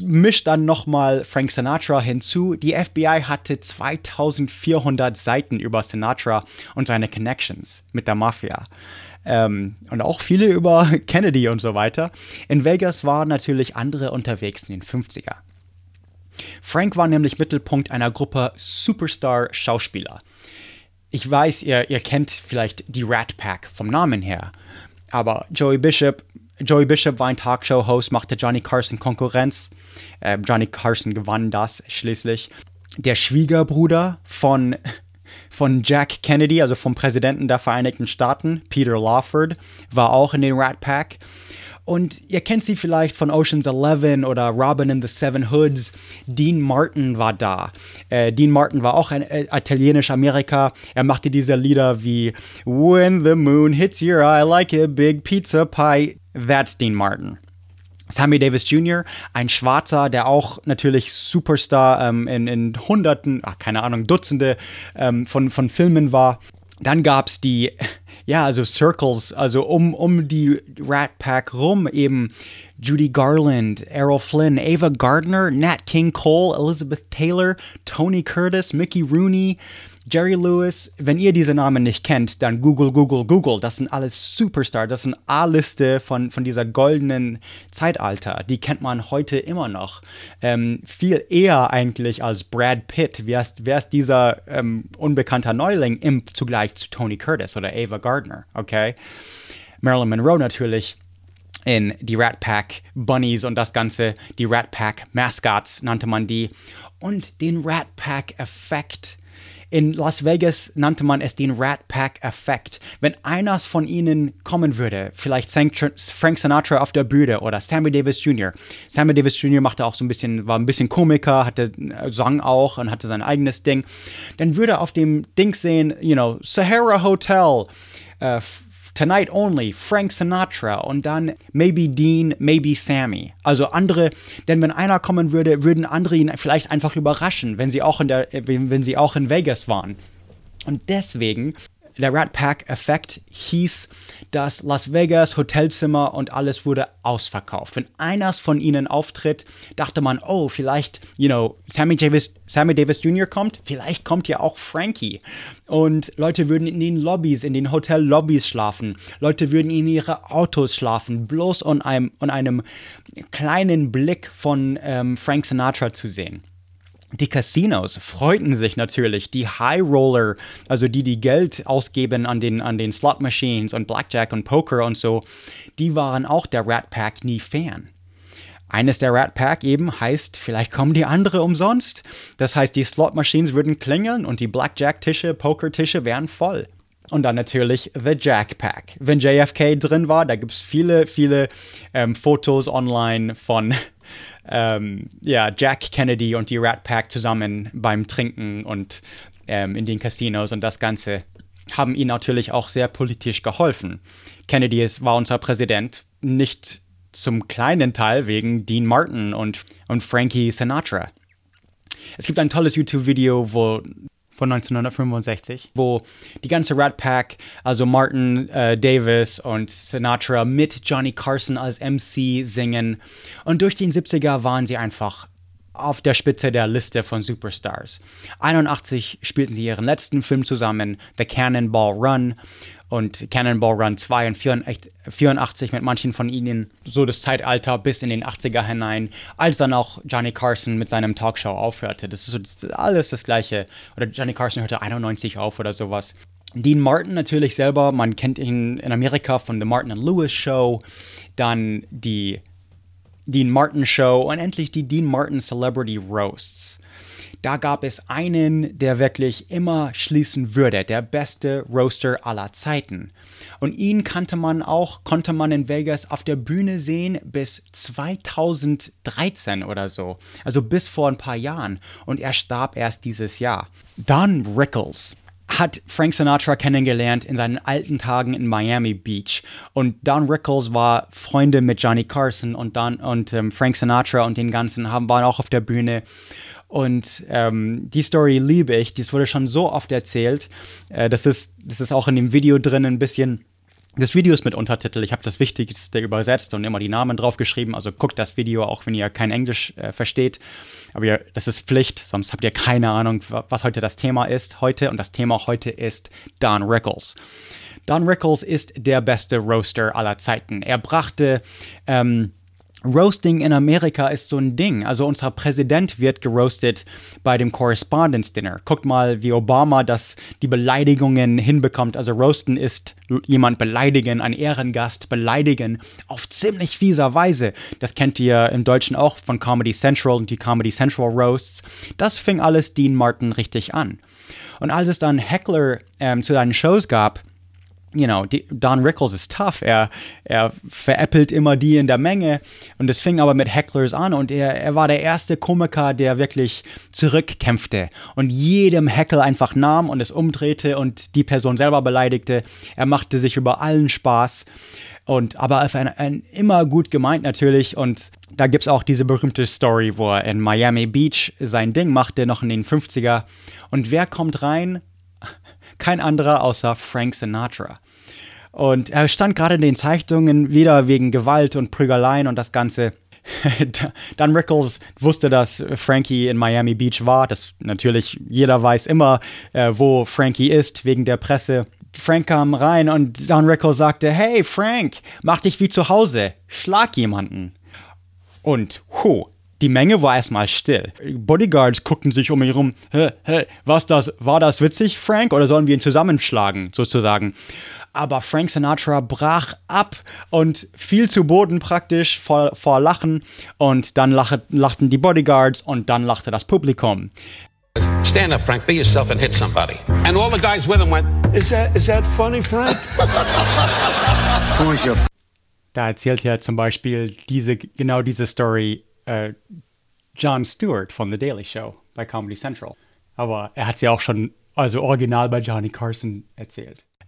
Mischt dann nochmal Frank Sinatra hinzu. Die FBI hatte 2400 Seiten über Sinatra und seine Connections mit der Mafia. Ähm, und auch viele über Kennedy und so weiter. In Vegas waren natürlich andere unterwegs in den 50er. Frank war nämlich Mittelpunkt einer Gruppe Superstar-Schauspieler ich weiß, ihr, ihr kennt vielleicht die Rat Pack vom Namen her, aber Joey Bishop, Joey Bishop war ein Talkshow-Host, machte Johnny Carson Konkurrenz. Äh, Johnny Carson gewann das schließlich. Der Schwiegerbruder von, von Jack Kennedy, also vom Präsidenten der Vereinigten Staaten, Peter Lawford, war auch in den Rat Pack. Und ihr kennt sie vielleicht von Ocean's Eleven oder Robin in the Seven Hoods. Dean Martin war da. Äh, Dean Martin war auch ein äh, italienisch-Amerika. Er machte diese Lieder wie When the moon hits your eye like a big pizza pie. That's Dean Martin. Sammy Davis Jr., ein Schwarzer, der auch natürlich Superstar ähm, in, in Hunderten, ach, keine Ahnung, Dutzende ähm, von, von Filmen war. Dann gab es die ja, also Circles, also um, um die Rat Pack rum eben Judy Garland, Errol Flynn, Ava Gardner, Nat King Cole, Elizabeth Taylor, Tony Curtis, Mickey Rooney, Jerry Lewis, wenn ihr diese Namen nicht kennt, dann Google, Google, Google. Das sind alles Superstars. Das sind A-Liste von, von dieser goldenen Zeitalter. Die kennt man heute immer noch. Ähm, viel eher eigentlich als Brad Pitt. Wer ist, wer ist dieser ähm, unbekannter Neuling im Zugleich zu Tony Curtis oder Ava Gardner? Okay. Marilyn Monroe natürlich in die Rat Pack Bunnies und das Ganze, die Rat Pack Mascots nannte man die und den Rat Pack Effekt in Las Vegas nannte man es den Rat Pack Effekt. Wenn einer von ihnen kommen würde, vielleicht Frank Sinatra auf der Bühne oder Sammy Davis Jr. Sammy Davis Jr. machte auch so ein bisschen, war ein bisschen Komiker, hatte äh, sang auch und hatte sein eigenes Ding. Dann würde auf dem Ding sehen, you know, Sahara Hotel, uh, Tonight Only, Frank Sinatra und dann maybe Dean, maybe Sammy. Also andere, denn wenn einer kommen würde, würden andere ihn vielleicht einfach überraschen, wenn sie auch in der, wenn sie auch in Vegas waren. Und deswegen der Rat Pack-Effekt hieß, dass Las Vegas, Hotelzimmer und alles wurde ausverkauft. Wenn einer von ihnen auftritt, dachte man, oh, vielleicht, you know, Sammy Davis, Sammy Davis Jr. kommt, vielleicht kommt ja auch Frankie. Und Leute würden in den Lobbys, in den Hotel-Lobbys schlafen. Leute würden in ihre Autos schlafen, bloß um einem, um einem kleinen Blick von ähm, Frank Sinatra zu sehen. Die Casinos freuten sich natürlich. Die High Roller, also die, die Geld ausgeben an den, an den Slot Machines und Blackjack und Poker und so, die waren auch der Rat Pack nie fern. Eines der Rat Pack eben heißt, vielleicht kommen die andere umsonst. Das heißt, die Slot Machines würden klingeln und die Blackjack-Tische, Poker-Tische wären voll. Und dann natürlich The Jack Pack. Wenn JFK drin war, da gibt es viele, viele ähm, Fotos online von ähm, ja, Jack Kennedy und die Rat Pack zusammen beim Trinken und ähm, in den Casinos und das Ganze haben ihnen natürlich auch sehr politisch geholfen. Kennedy ist, war unser Präsident, nicht zum kleinen Teil wegen Dean Martin und, und Frankie Sinatra. Es gibt ein tolles YouTube-Video, wo von 1965, wo die ganze Rat Pack, also Martin äh, Davis und Sinatra mit Johnny Carson als MC singen. Und durch die 70er waren sie einfach auf der Spitze der Liste von Superstars. 81 spielten sie ihren letzten Film zusammen, The Cannonball Run und Cannonball Run 2 und 84 mit manchen von ihnen so das Zeitalter bis in den 80er hinein, als dann auch Johnny Carson mit seinem Talkshow aufhörte. Das ist so das alles das gleiche. Oder Johnny Carson hörte 91 auf oder sowas. Dean Martin natürlich selber, man kennt ihn in Amerika von The Martin and Lewis Show, dann die Dean Martin Show und endlich die Dean Martin Celebrity Roasts. Da gab es einen, der wirklich immer schließen würde, der beste Roaster aller Zeiten. Und ihn kannte man auch, konnte man in Vegas auf der Bühne sehen bis 2013 oder so. Also bis vor ein paar Jahren. Und er starb erst dieses Jahr. Don Rickles hat Frank Sinatra kennengelernt in seinen alten Tagen in Miami Beach. Und Don Rickles war Freunde mit Johnny Carson und, Don, und ähm, Frank Sinatra und den ganzen haben, waren auch auf der Bühne. Und ähm, die Story liebe ich. Das wurde schon so oft erzählt. Äh, das, ist, das ist auch in dem Video drin ein bisschen. Das Video ist mit Untertitel. Ich habe das Wichtigste übersetzt und immer die Namen draufgeschrieben. Also guckt das Video, auch wenn ihr kein Englisch äh, versteht. Aber ihr, das ist Pflicht, sonst habt ihr keine Ahnung, was heute das Thema ist heute. Und das Thema heute ist Don Rickles. Don Rickles ist der beste Roaster aller Zeiten. Er brachte ähm, Roasting in Amerika ist so ein Ding. Also unser Präsident wird geroastet bei dem Correspondence Dinner. Guckt mal, wie Obama das die Beleidigungen hinbekommt. Also roasten ist jemand beleidigen, ein Ehrengast beleidigen auf ziemlich fieser Weise. Das kennt ihr im Deutschen auch von Comedy Central und die Comedy Central Roasts. Das fing alles Dean Martin richtig an. Und als es dann Heckler ähm, zu seinen Shows gab, you know, Don Rickles ist tough. Er, er veräppelt immer die in der Menge. Und es fing aber mit Hecklers an und er, er war der erste Komiker, der wirklich zurückkämpfte und jedem Heckle einfach nahm und es umdrehte und die Person selber beleidigte. Er machte sich über allen Spaß. Und aber ein, ein, immer gut gemeint natürlich. Und da gibt es auch diese berühmte Story, wo er in Miami Beach sein Ding machte, noch in den 50er. Und wer kommt rein? Kein anderer außer Frank Sinatra. Und er stand gerade in den Zeichnungen wieder wegen Gewalt und Prügeleien und das Ganze. Dann Rickles wusste, dass Frankie in Miami Beach war. Das natürlich, jeder weiß immer, äh, wo Frankie ist, wegen der Presse. Frank kam rein und Don Rickles sagte: Hey Frank, mach dich wie zu Hause, schlag jemanden. Und hu, die Menge war erstmal still. Bodyguards guckten sich um ihn herum. Hä, hä, was das, war das witzig, Frank, oder sollen wir ihn zusammenschlagen, sozusagen? Aber Frank Sinatra brach ab und fiel zu Boden praktisch vor, vor Lachen und dann lach, lachten die Bodyguards und dann lachte das Publikum. Stand up, Frank. Be yourself and hit somebody. And all the guys with him went, Is that, is that funny, Frank? da erzählt ja zum Beispiel diese, genau diese Story äh, John Stewart von The Daily Show bei Comedy Central. Aber er hat sie auch schon, also original bei Johnny Carson erzählt.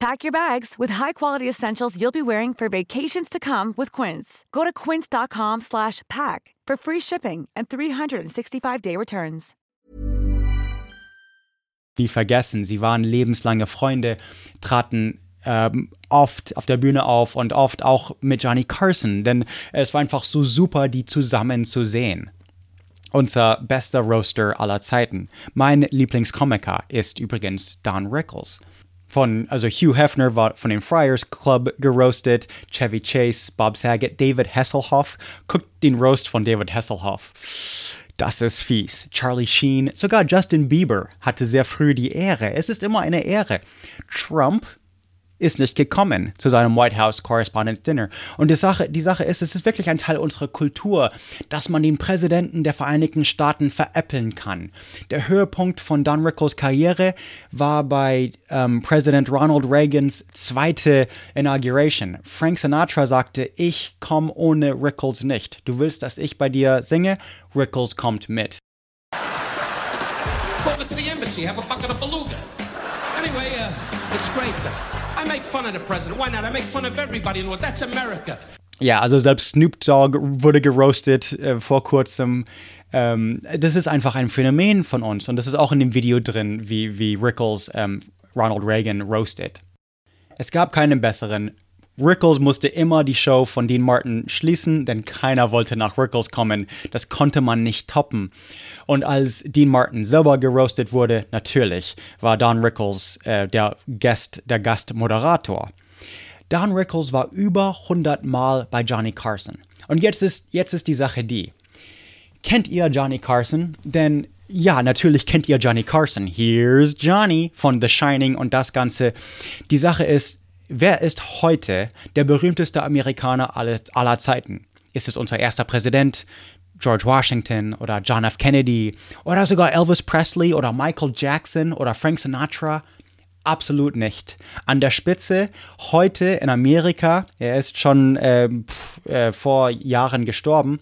Pack your bags with high-quality essentials you'll be wearing for vacations to come with Quince. Go to quince.com slash pack for free shipping and 365-day returns. nie vergessen. Sie waren lebenslange Freunde, traten ähm, oft auf der Bühne auf und oft auch mit Johnny Carson, denn es war einfach so super, die zusammen zu sehen. Unser bester Roaster aller Zeiten. Mein Lieblingskomiker ist übrigens Don Rickles. Von, also Hugh Hefner war von dem Friars Club geroastet, Chevy Chase, Bob Saget, David Hasselhoff. Guckt den Roast von David Hasselhoff. Das ist fies. Charlie Sheen, sogar Justin Bieber hatte sehr früh die Ehre. Es ist immer eine Ehre. Trump ist nicht gekommen zu seinem White House Correspondence Dinner. Und die Sache, die Sache ist, es ist wirklich ein Teil unserer Kultur, dass man den Präsidenten der Vereinigten Staaten veräppeln kann. Der Höhepunkt von Don Rickles Karriere war bei ähm, Präsident Ronald Reagans zweite Inauguration. Frank Sinatra sagte, ich komme ohne Rickles nicht. Du willst, dass ich bei dir singe? Rickles kommt mit. Over to the embassy, have a bucket of beluga. Anyway, uh, it's great. I make fun of the president. Why not? I make fun of everybody in the. That's America. Ja, also selbst Snoop Dogg wurde geroastet äh, vor kurzem. Ähm, das ist einfach ein Phänomen von uns und das ist auch in dem Video drin, wie, wie Rickles ähm, Ronald Reagan roastet. Es gab keinen besseren. Rickles musste immer die Show von Dean Martin schließen, denn keiner wollte nach Rickles kommen. Das konnte man nicht toppen. Und als Dean Martin selber geroastet wurde, natürlich war Don Rickles äh, der Gast, der Gastmoderator. Don Rickles war über 100 Mal bei Johnny Carson. Und jetzt ist, jetzt ist die Sache die. Kennt ihr Johnny Carson? Denn ja, natürlich kennt ihr Johnny Carson. Here's Johnny von The Shining und das Ganze. Die Sache ist, wer ist heute der berühmteste Amerikaner aller, Zeiten? Ist es unser erster Präsident, George Washington oder John F. Kennedy oder sogar Elvis Presley oder Michael Jackson oder Frank Sinatra? Absolut nicht. An der Spitze heute in Amerika, er ist schon äh, pf, äh, vor Jahren gestorben,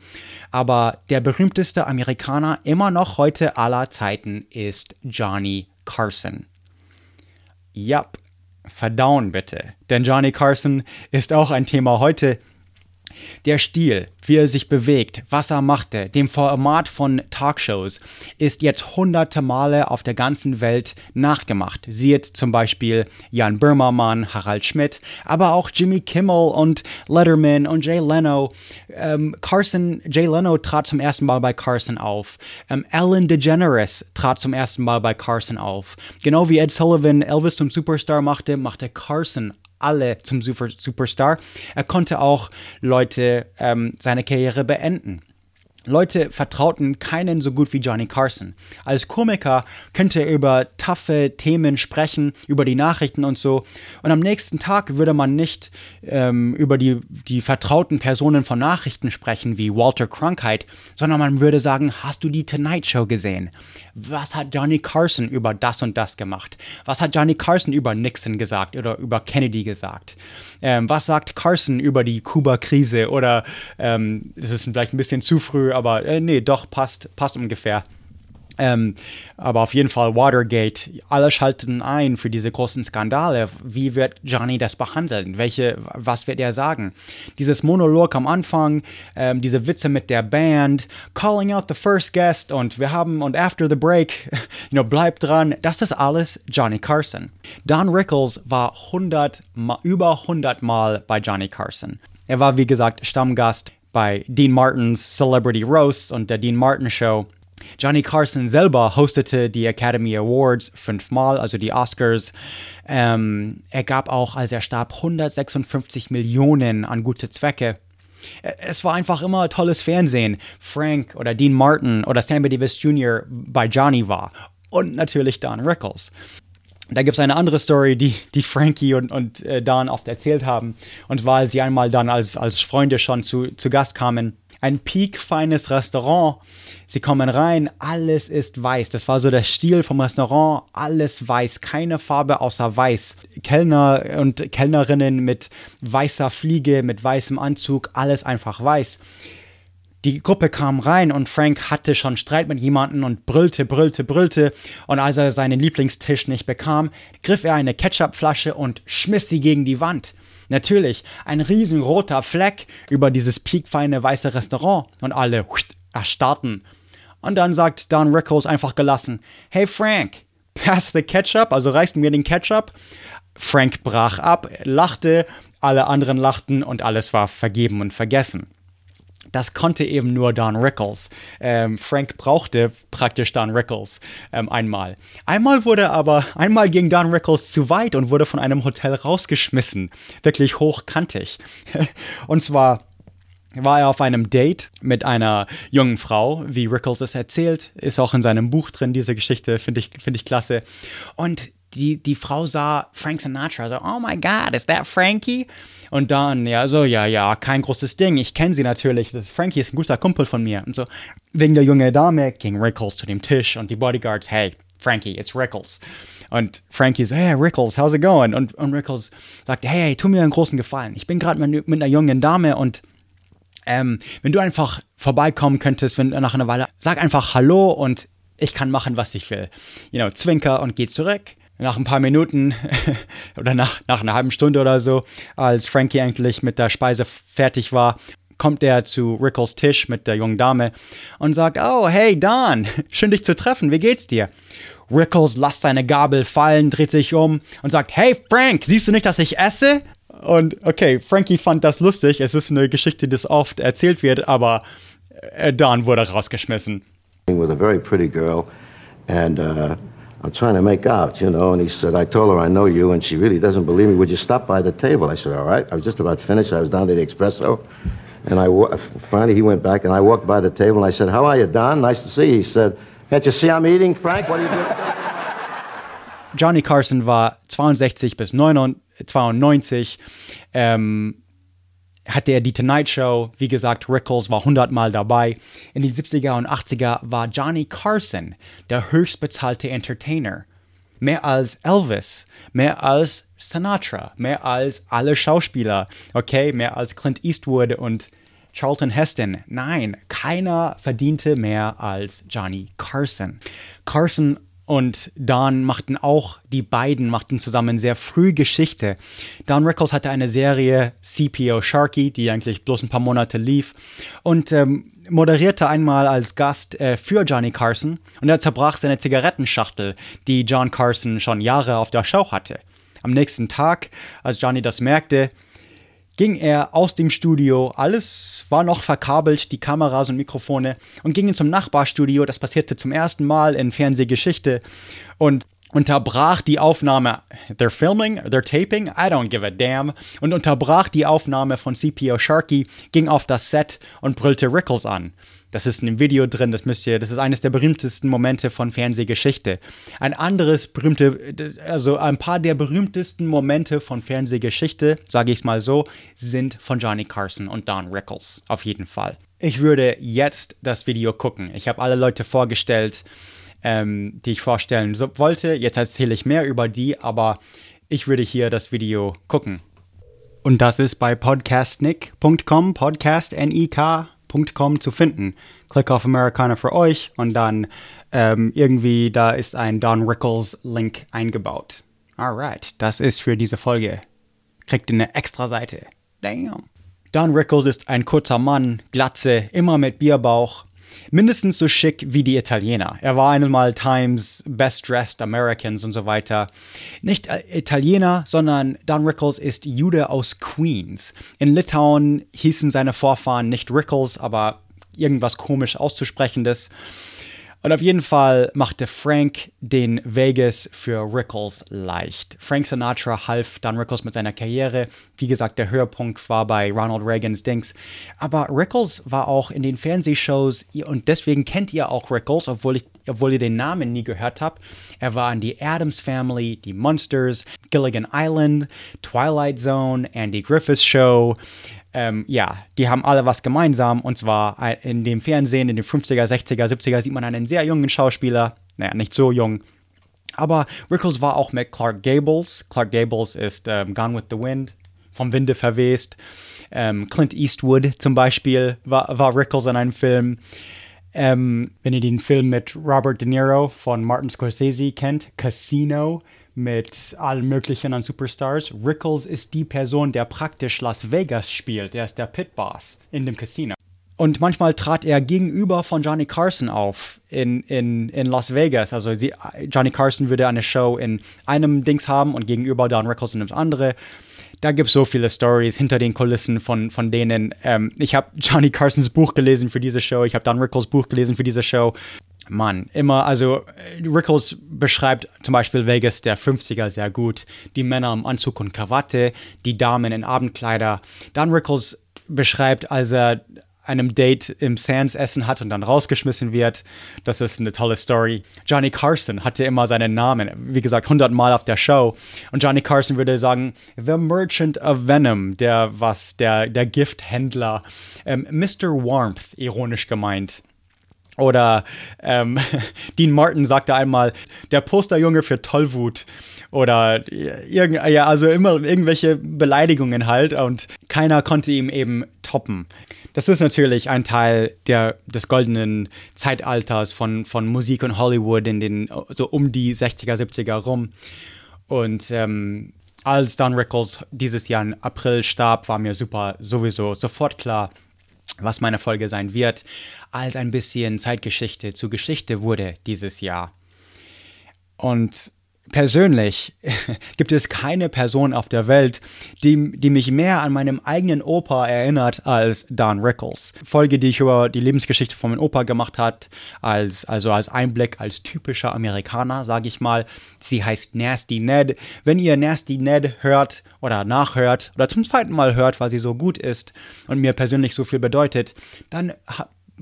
aber der berühmteste Amerikaner immer noch heute aller Zeiten ist Johnny Carson. Yep, verdauen bitte, denn Johnny Carson ist auch ein Thema heute. Der Stil, wie er sich bewegt, was er machte, dem Format von Talkshows, ist jetzt hunderte Male auf der ganzen Welt nachgemacht. Sieht zum Beispiel Jan Böhmermann, Harald Schmidt, aber auch Jimmy Kimmel und Letterman und Jay Leno. Ähm, Carson, Jay Leno trat zum ersten Mal bei Carson auf. Ähm, Ellen DeGeneres trat zum ersten Mal bei Carson auf. Genau wie Ed Sullivan Elvis zum Superstar machte, machte Carson alle zum Super Superstar. Er konnte auch Leute ähm, seine Karriere beenden. Leute vertrauten keinen so gut wie Johnny Carson. Als Komiker könnte er über taffe Themen sprechen, über die Nachrichten und so. Und am nächsten Tag würde man nicht ähm, über die, die vertrauten Personen von Nachrichten sprechen, wie Walter Cronkite, sondern man würde sagen, hast du die Tonight Show gesehen? Was hat Johnny Carson über das und das gemacht? Was hat Johnny Carson über Nixon gesagt oder über Kennedy gesagt? Ähm, was sagt Carson über die Kuba-Krise? Oder ähm, das ist vielleicht ein bisschen zu früh, aber äh, nee, doch, passt, passt ungefähr. Ähm, aber auf jeden Fall Watergate, alle schalten ein für diese großen Skandale. Wie wird Johnny das behandeln? Welche, was wird er sagen? Dieses Monolog am Anfang, ähm, diese Witze mit der Band, calling out the first guest und wir haben und after the break, you know, bleibt dran. Das ist alles Johnny Carson. Don Rickles war 100, über 100 Mal bei Johnny Carson. Er war, wie gesagt, Stammgast bei Dean Martins Celebrity Roasts und der Dean Martin Show. Johnny Carson selber hostete die Academy Awards fünfmal, also die Oscars. Ähm, er gab auch, als er starb, 156 Millionen an gute Zwecke. Es war einfach immer tolles Fernsehen. Frank oder Dean Martin oder Sammy Davis Jr. bei Johnny war. Und natürlich Don Rickles. Da gibt es eine andere Story, die, die Frankie und, und äh, Don oft erzählt haben. Und als sie einmal dann als, als Freunde schon zu, zu Gast kamen ein piekfeines Restaurant. Sie kommen rein, alles ist weiß. Das war so der Stil vom Restaurant, alles weiß, keine Farbe außer weiß. Kellner und Kellnerinnen mit weißer Fliege, mit weißem Anzug, alles einfach weiß. Die Gruppe kam rein und Frank hatte schon Streit mit jemandem und brüllte, brüllte, brüllte. Und als er seinen Lieblingstisch nicht bekam, griff er eine Ketchupflasche und schmiss sie gegen die Wand. Natürlich, ein riesenroter Fleck über dieses piekfeine weiße Restaurant und alle erstarrten. Und dann sagt Don Rickles einfach gelassen, Hey Frank, pass the ketchup, also reißt mir den Ketchup. Frank brach ab, lachte, alle anderen lachten und alles war vergeben und vergessen. Das konnte eben nur Don Rickles. Ähm, Frank brauchte praktisch Don Rickles ähm, einmal. Einmal wurde aber, einmal ging Don Rickles zu weit und wurde von einem Hotel rausgeschmissen. Wirklich hochkantig. und zwar war er auf einem Date mit einer jungen Frau, wie Rickles es erzählt, ist auch in seinem Buch drin, diese Geschichte, finde ich, find ich klasse. Und die, die Frau sah Frank Sinatra, so, oh my God, is that Frankie? Und dann, ja, so, ja, ja, kein großes Ding, ich kenne sie natürlich, das, Frankie ist ein guter Kumpel von mir. Und so, wegen der jungen Dame ging Rickles zu dem Tisch und die Bodyguards, hey, Frankie, it's Rickles. Und Frankie so, hey, Rickles, how's it going? Und, und Rickles sagte, hey, tu mir einen großen Gefallen, ich bin gerade mit, mit einer jungen Dame und ähm, wenn du einfach vorbeikommen könntest, wenn nach einer Weile, sag einfach Hallo und ich kann machen, was ich will. You know, zwinker und geh zurück nach ein paar Minuten oder nach, nach einer halben Stunde oder so, als Frankie eigentlich mit der Speise fertig war, kommt er zu Rickles Tisch mit der jungen Dame und sagt, oh, hey Don, schön dich zu treffen, wie geht's dir? Rickles lässt seine Gabel fallen, dreht sich um und sagt, hey Frank, siehst du nicht, dass ich esse? Und okay, Frankie fand das lustig, es ist eine Geschichte, die oft erzählt wird, aber äh, Don wurde rausgeschmissen. With a very pretty girl and uh I'm trying to make out, you know. And he said, I told her I know you, and she really doesn't believe me. Would you stop by the table? I said, all right. I was just about finished. I was down to the espresso. And I finally he went back, and I walked by the table, and I said, how are you, Don? Nice to see you. He said, can't you see I'm eating, Frank? What are you doing? Johnny Carson war 62 bis 92. Ähm, hatte er die Tonight Show. Wie gesagt, Rickles war 100 Mal dabei. In den 70er und 80er war Johnny Carson der höchstbezahlte Entertainer. Mehr als Elvis, mehr als Sinatra, mehr als alle Schauspieler, okay, mehr als Clint Eastwood und Charlton Heston. Nein, keiner verdiente mehr als Johnny Carson. Carson und Don machten auch, die beiden machten zusammen sehr früh Geschichte. Don Rickles hatte eine Serie CPO Sharky, die eigentlich bloß ein paar Monate lief und ähm, moderierte einmal als Gast äh, für Johnny Carson und er zerbrach seine Zigarettenschachtel, die John Carson schon Jahre auf der Show hatte. Am nächsten Tag, als Johnny das merkte, ging er aus dem Studio, alles war noch verkabelt, die Kameras und Mikrofone, und ging zum Nachbarstudio, das passierte zum ersten Mal in Fernsehgeschichte, und unterbrach die Aufnahme, they're filming, they're taping, I don't give a damn, und unterbrach die Aufnahme von CPO Sharky, ging auf das Set und brüllte Rickles an. Das ist in dem Video drin, das müsst ihr, das ist eines der berühmtesten Momente von Fernsehgeschichte. Ein anderes berühmte, also ein paar der berühmtesten Momente von Fernsehgeschichte, sage ich es mal so, sind von Johnny Carson und Don Rickles, auf jeden Fall. Ich würde jetzt das Video gucken. Ich habe alle Leute vorgestellt, ähm, die ich vorstellen wollte. Jetzt erzähle ich mehr über die, aber ich würde hier das Video gucken. Und das ist bei podcastnick.com, podcast N-I-K americana.com zu finden. Klick auf Americana für euch und dann ähm, irgendwie da ist ein Don Rickles Link eingebaut. Alright, das ist für diese Folge. Kriegt eine extra Seite. Damn. Don Rickles ist ein kurzer Mann, Glatze, immer mit Bierbauch. Mindestens so schick wie die Italiener. Er war einmal Times Best Dressed Americans und so weiter. Nicht äh, Italiener, sondern Don Rickles ist Jude aus Queens. In Litauen hießen seine Vorfahren nicht Rickles, aber irgendwas komisch auszusprechendes. Und auf jeden Fall machte Frank den Vegas für Rickles leicht. Frank Sinatra half dann Rickles mit seiner Karriere. Wie gesagt, der Höhepunkt war bei Ronald Reagans Dings. Aber Rickles war auch in den Fernsehshows und deswegen kennt ihr auch Rickles, obwohl, ich, obwohl ihr den Namen nie gehört habt. Er war in die Adams Family, die Monsters, Gilligan Island, Twilight Zone, Andy Griffiths Show ähm, ja, die haben alle was gemeinsam. Und zwar in dem Fernsehen in den 50er, 60er, 70er sieht man einen sehr jungen Schauspieler. Naja, nicht so jung. Aber Rickles war auch mit Clark Gables. Clark Gables ist ähm, Gone with the Wind, vom Winde verwest. Ähm, Clint Eastwood zum Beispiel war, war Rickles in einem Film. Ähm, wenn ihr den Film mit Robert De Niro von Martin Scorsese kennt, Casino, mit allen möglichen an Superstars. Rickles ist die Person, der praktisch Las Vegas spielt. Er ist der Pitboss in dem Casino. Und manchmal trat er gegenüber von Johnny Carson auf in, in, in Las Vegas. Also die, Johnny Carson würde eine Show in einem Dings haben und gegenüber Don Rickles in das andere. Da gibt es so viele Stories hinter den Kulissen von, von denen. Ähm, ich habe Johnny Carsons Buch gelesen für diese Show. Ich habe Don Rickles Buch gelesen für diese Show. Mann, immer, also Rickles beschreibt zum Beispiel Vegas der 50er sehr gut. Die Männer im Anzug und Krawatte, die Damen in Abendkleider. Don Rickles beschreibt, als er einem Date im Sands essen hat und dann rausgeschmissen wird. Das ist eine tolle Story. Johnny Carson hatte immer seinen Namen, wie gesagt, 100 Mal auf der Show. Und Johnny Carson würde sagen, The Merchant of Venom, der was, der, der Gifthändler. Ähm, Mr. Warmth, ironisch gemeint. Oder ähm, Dean Martin sagte einmal, der Posterjunge für Tollwut. Oder irgend, ja, also immer irgendwelche Beleidigungen halt und keiner konnte ihm eben toppen. Das ist natürlich ein Teil der, des goldenen Zeitalters von, von Musik und Hollywood in den so um die 60er, 70er rum. Und ähm, als Don Rickles dieses Jahr im April starb, war mir super sowieso sofort klar, was meine Folge sein wird, als ein bisschen Zeitgeschichte zu Geschichte wurde dieses Jahr. Und persönlich gibt es keine Person auf der Welt, die, die mich mehr an meinem eigenen Opa erinnert als Don Rickles. Folge, die ich über die Lebensgeschichte von meinem Opa gemacht hat, als, also als Einblick als typischer Amerikaner, sage ich mal. Sie heißt Nasty Ned. Wenn ihr Nasty Ned hört oder nachhört oder zum zweiten Mal hört, weil sie so gut ist und mir persönlich so viel bedeutet, dann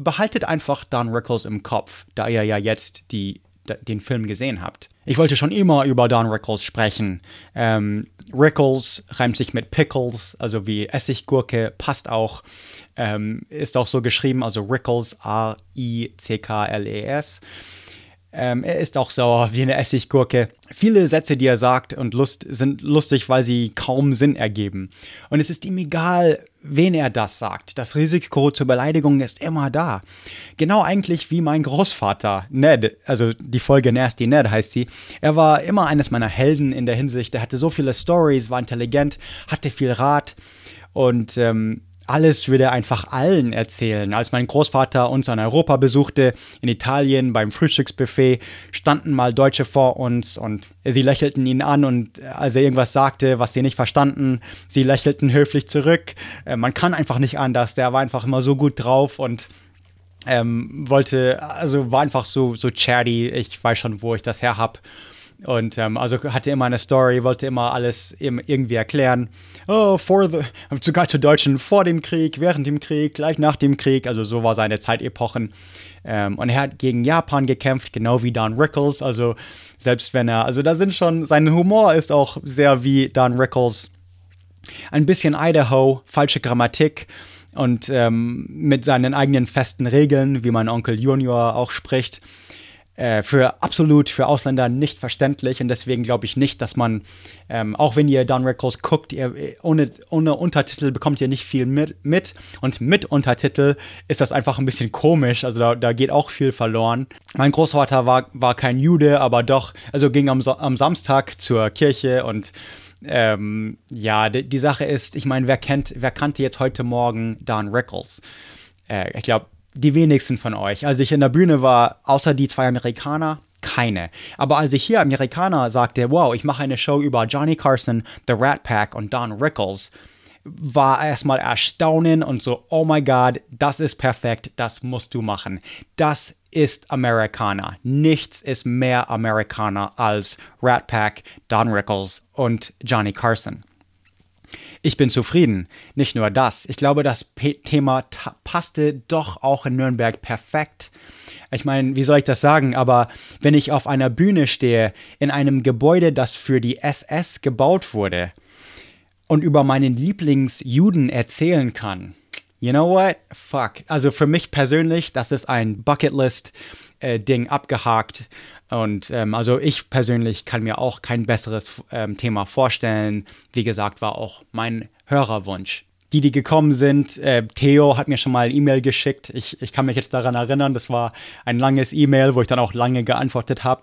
behaltet einfach Don Rickles im Kopf, da ihr ja jetzt die den Film gesehen habt. Ich wollte schon immer über Don Rickles sprechen. Ähm, Rickles reimt sich mit Pickles, also wie Essiggurke, passt auch. Ähm, ist auch so geschrieben, also Rickles, A-I-C-K-L-E-S. Ähm, er ist auch sauer wie eine Essiggurke. Viele Sätze, die er sagt und Lust, sind lustig, weil sie kaum Sinn ergeben. Und es ist ihm egal, wen er das sagt. Das Risiko zur Beleidigung ist immer da. Genau eigentlich wie mein Großvater, Ned, also die Folge Nasty Ned heißt sie. Er war immer eines meiner Helden in der Hinsicht. Er hatte so viele Stories, war intelligent, hatte viel Rat und ähm, alles würde er einfach allen erzählen. Als mein Großvater uns in Europa besuchte, in Italien beim Frühstücksbuffet, standen mal Deutsche vor uns und sie lächelten ihn an und als er irgendwas sagte, was sie nicht verstanden, sie lächelten höflich zurück. Äh, man kann einfach nicht anders. Der war einfach immer so gut drauf und ähm, wollte, also war einfach so, so chatty. Ich weiß schon, wo ich das her habe. Und ähm, also hatte immer eine Story, wollte immer alles irgendwie erklären. Oh, for the, sogar zu Deutschen vor dem Krieg, während dem Krieg, gleich nach dem Krieg. Also so war seine Zeitepochen. Ähm, und er hat gegen Japan gekämpft, genau wie Don Rickles. Also selbst wenn er, also da sind schon, sein Humor ist auch sehr wie Don Rickles. Ein bisschen Idaho, falsche Grammatik und ähm, mit seinen eigenen festen Regeln, wie mein Onkel Junior auch spricht. Äh, für absolut für Ausländer nicht verständlich und deswegen glaube ich nicht, dass man, ähm, auch wenn ihr Don Rickles guckt, ihr, ohne, ohne Untertitel bekommt ihr nicht viel mit, mit und mit Untertitel ist das einfach ein bisschen komisch, also da, da geht auch viel verloren. Mein Großvater war, war kein Jude, aber doch, also ging am, am Samstag zur Kirche und ähm, ja, die, die, Sache ist, ich meine, wer kennt, wer kannte jetzt heute Morgen Don Rickles? Äh, ich glaube, die wenigsten von euch. Als ich in der Bühne war, außer die zwei Amerikaner, keine. Aber als ich hier Amerikaner sagte, wow, ich mache eine Show über Johnny Carson, The Rat Pack und Don Rickles, war erstmal Erstaunen und so, oh my God, das ist perfekt, das musst du machen. Das ist Amerikaner. Nichts ist mehr Amerikaner als Rat Pack, Don Rickles und Johnny Carson. Ich bin zufrieden. Nicht nur das. Ich glaube, das P Thema passte doch auch in Nürnberg perfekt. Ich meine, wie soll ich das sagen? Aber wenn ich auf einer Bühne stehe, in einem Gebäude, das für die SS gebaut wurde, und über meinen Lieblingsjuden erzählen kann, you know what? Fuck. Also für mich persönlich, das ist ein Bucketlist-Ding äh, abgehakt. Und ähm, also ich persönlich kann mir auch kein besseres ähm, Thema vorstellen. Wie gesagt, war auch mein Hörerwunsch. Die, die gekommen sind, äh, Theo hat mir schon mal E-Mail geschickt. Ich, ich kann mich jetzt daran erinnern, das war ein langes E-Mail, wo ich dann auch lange geantwortet habe.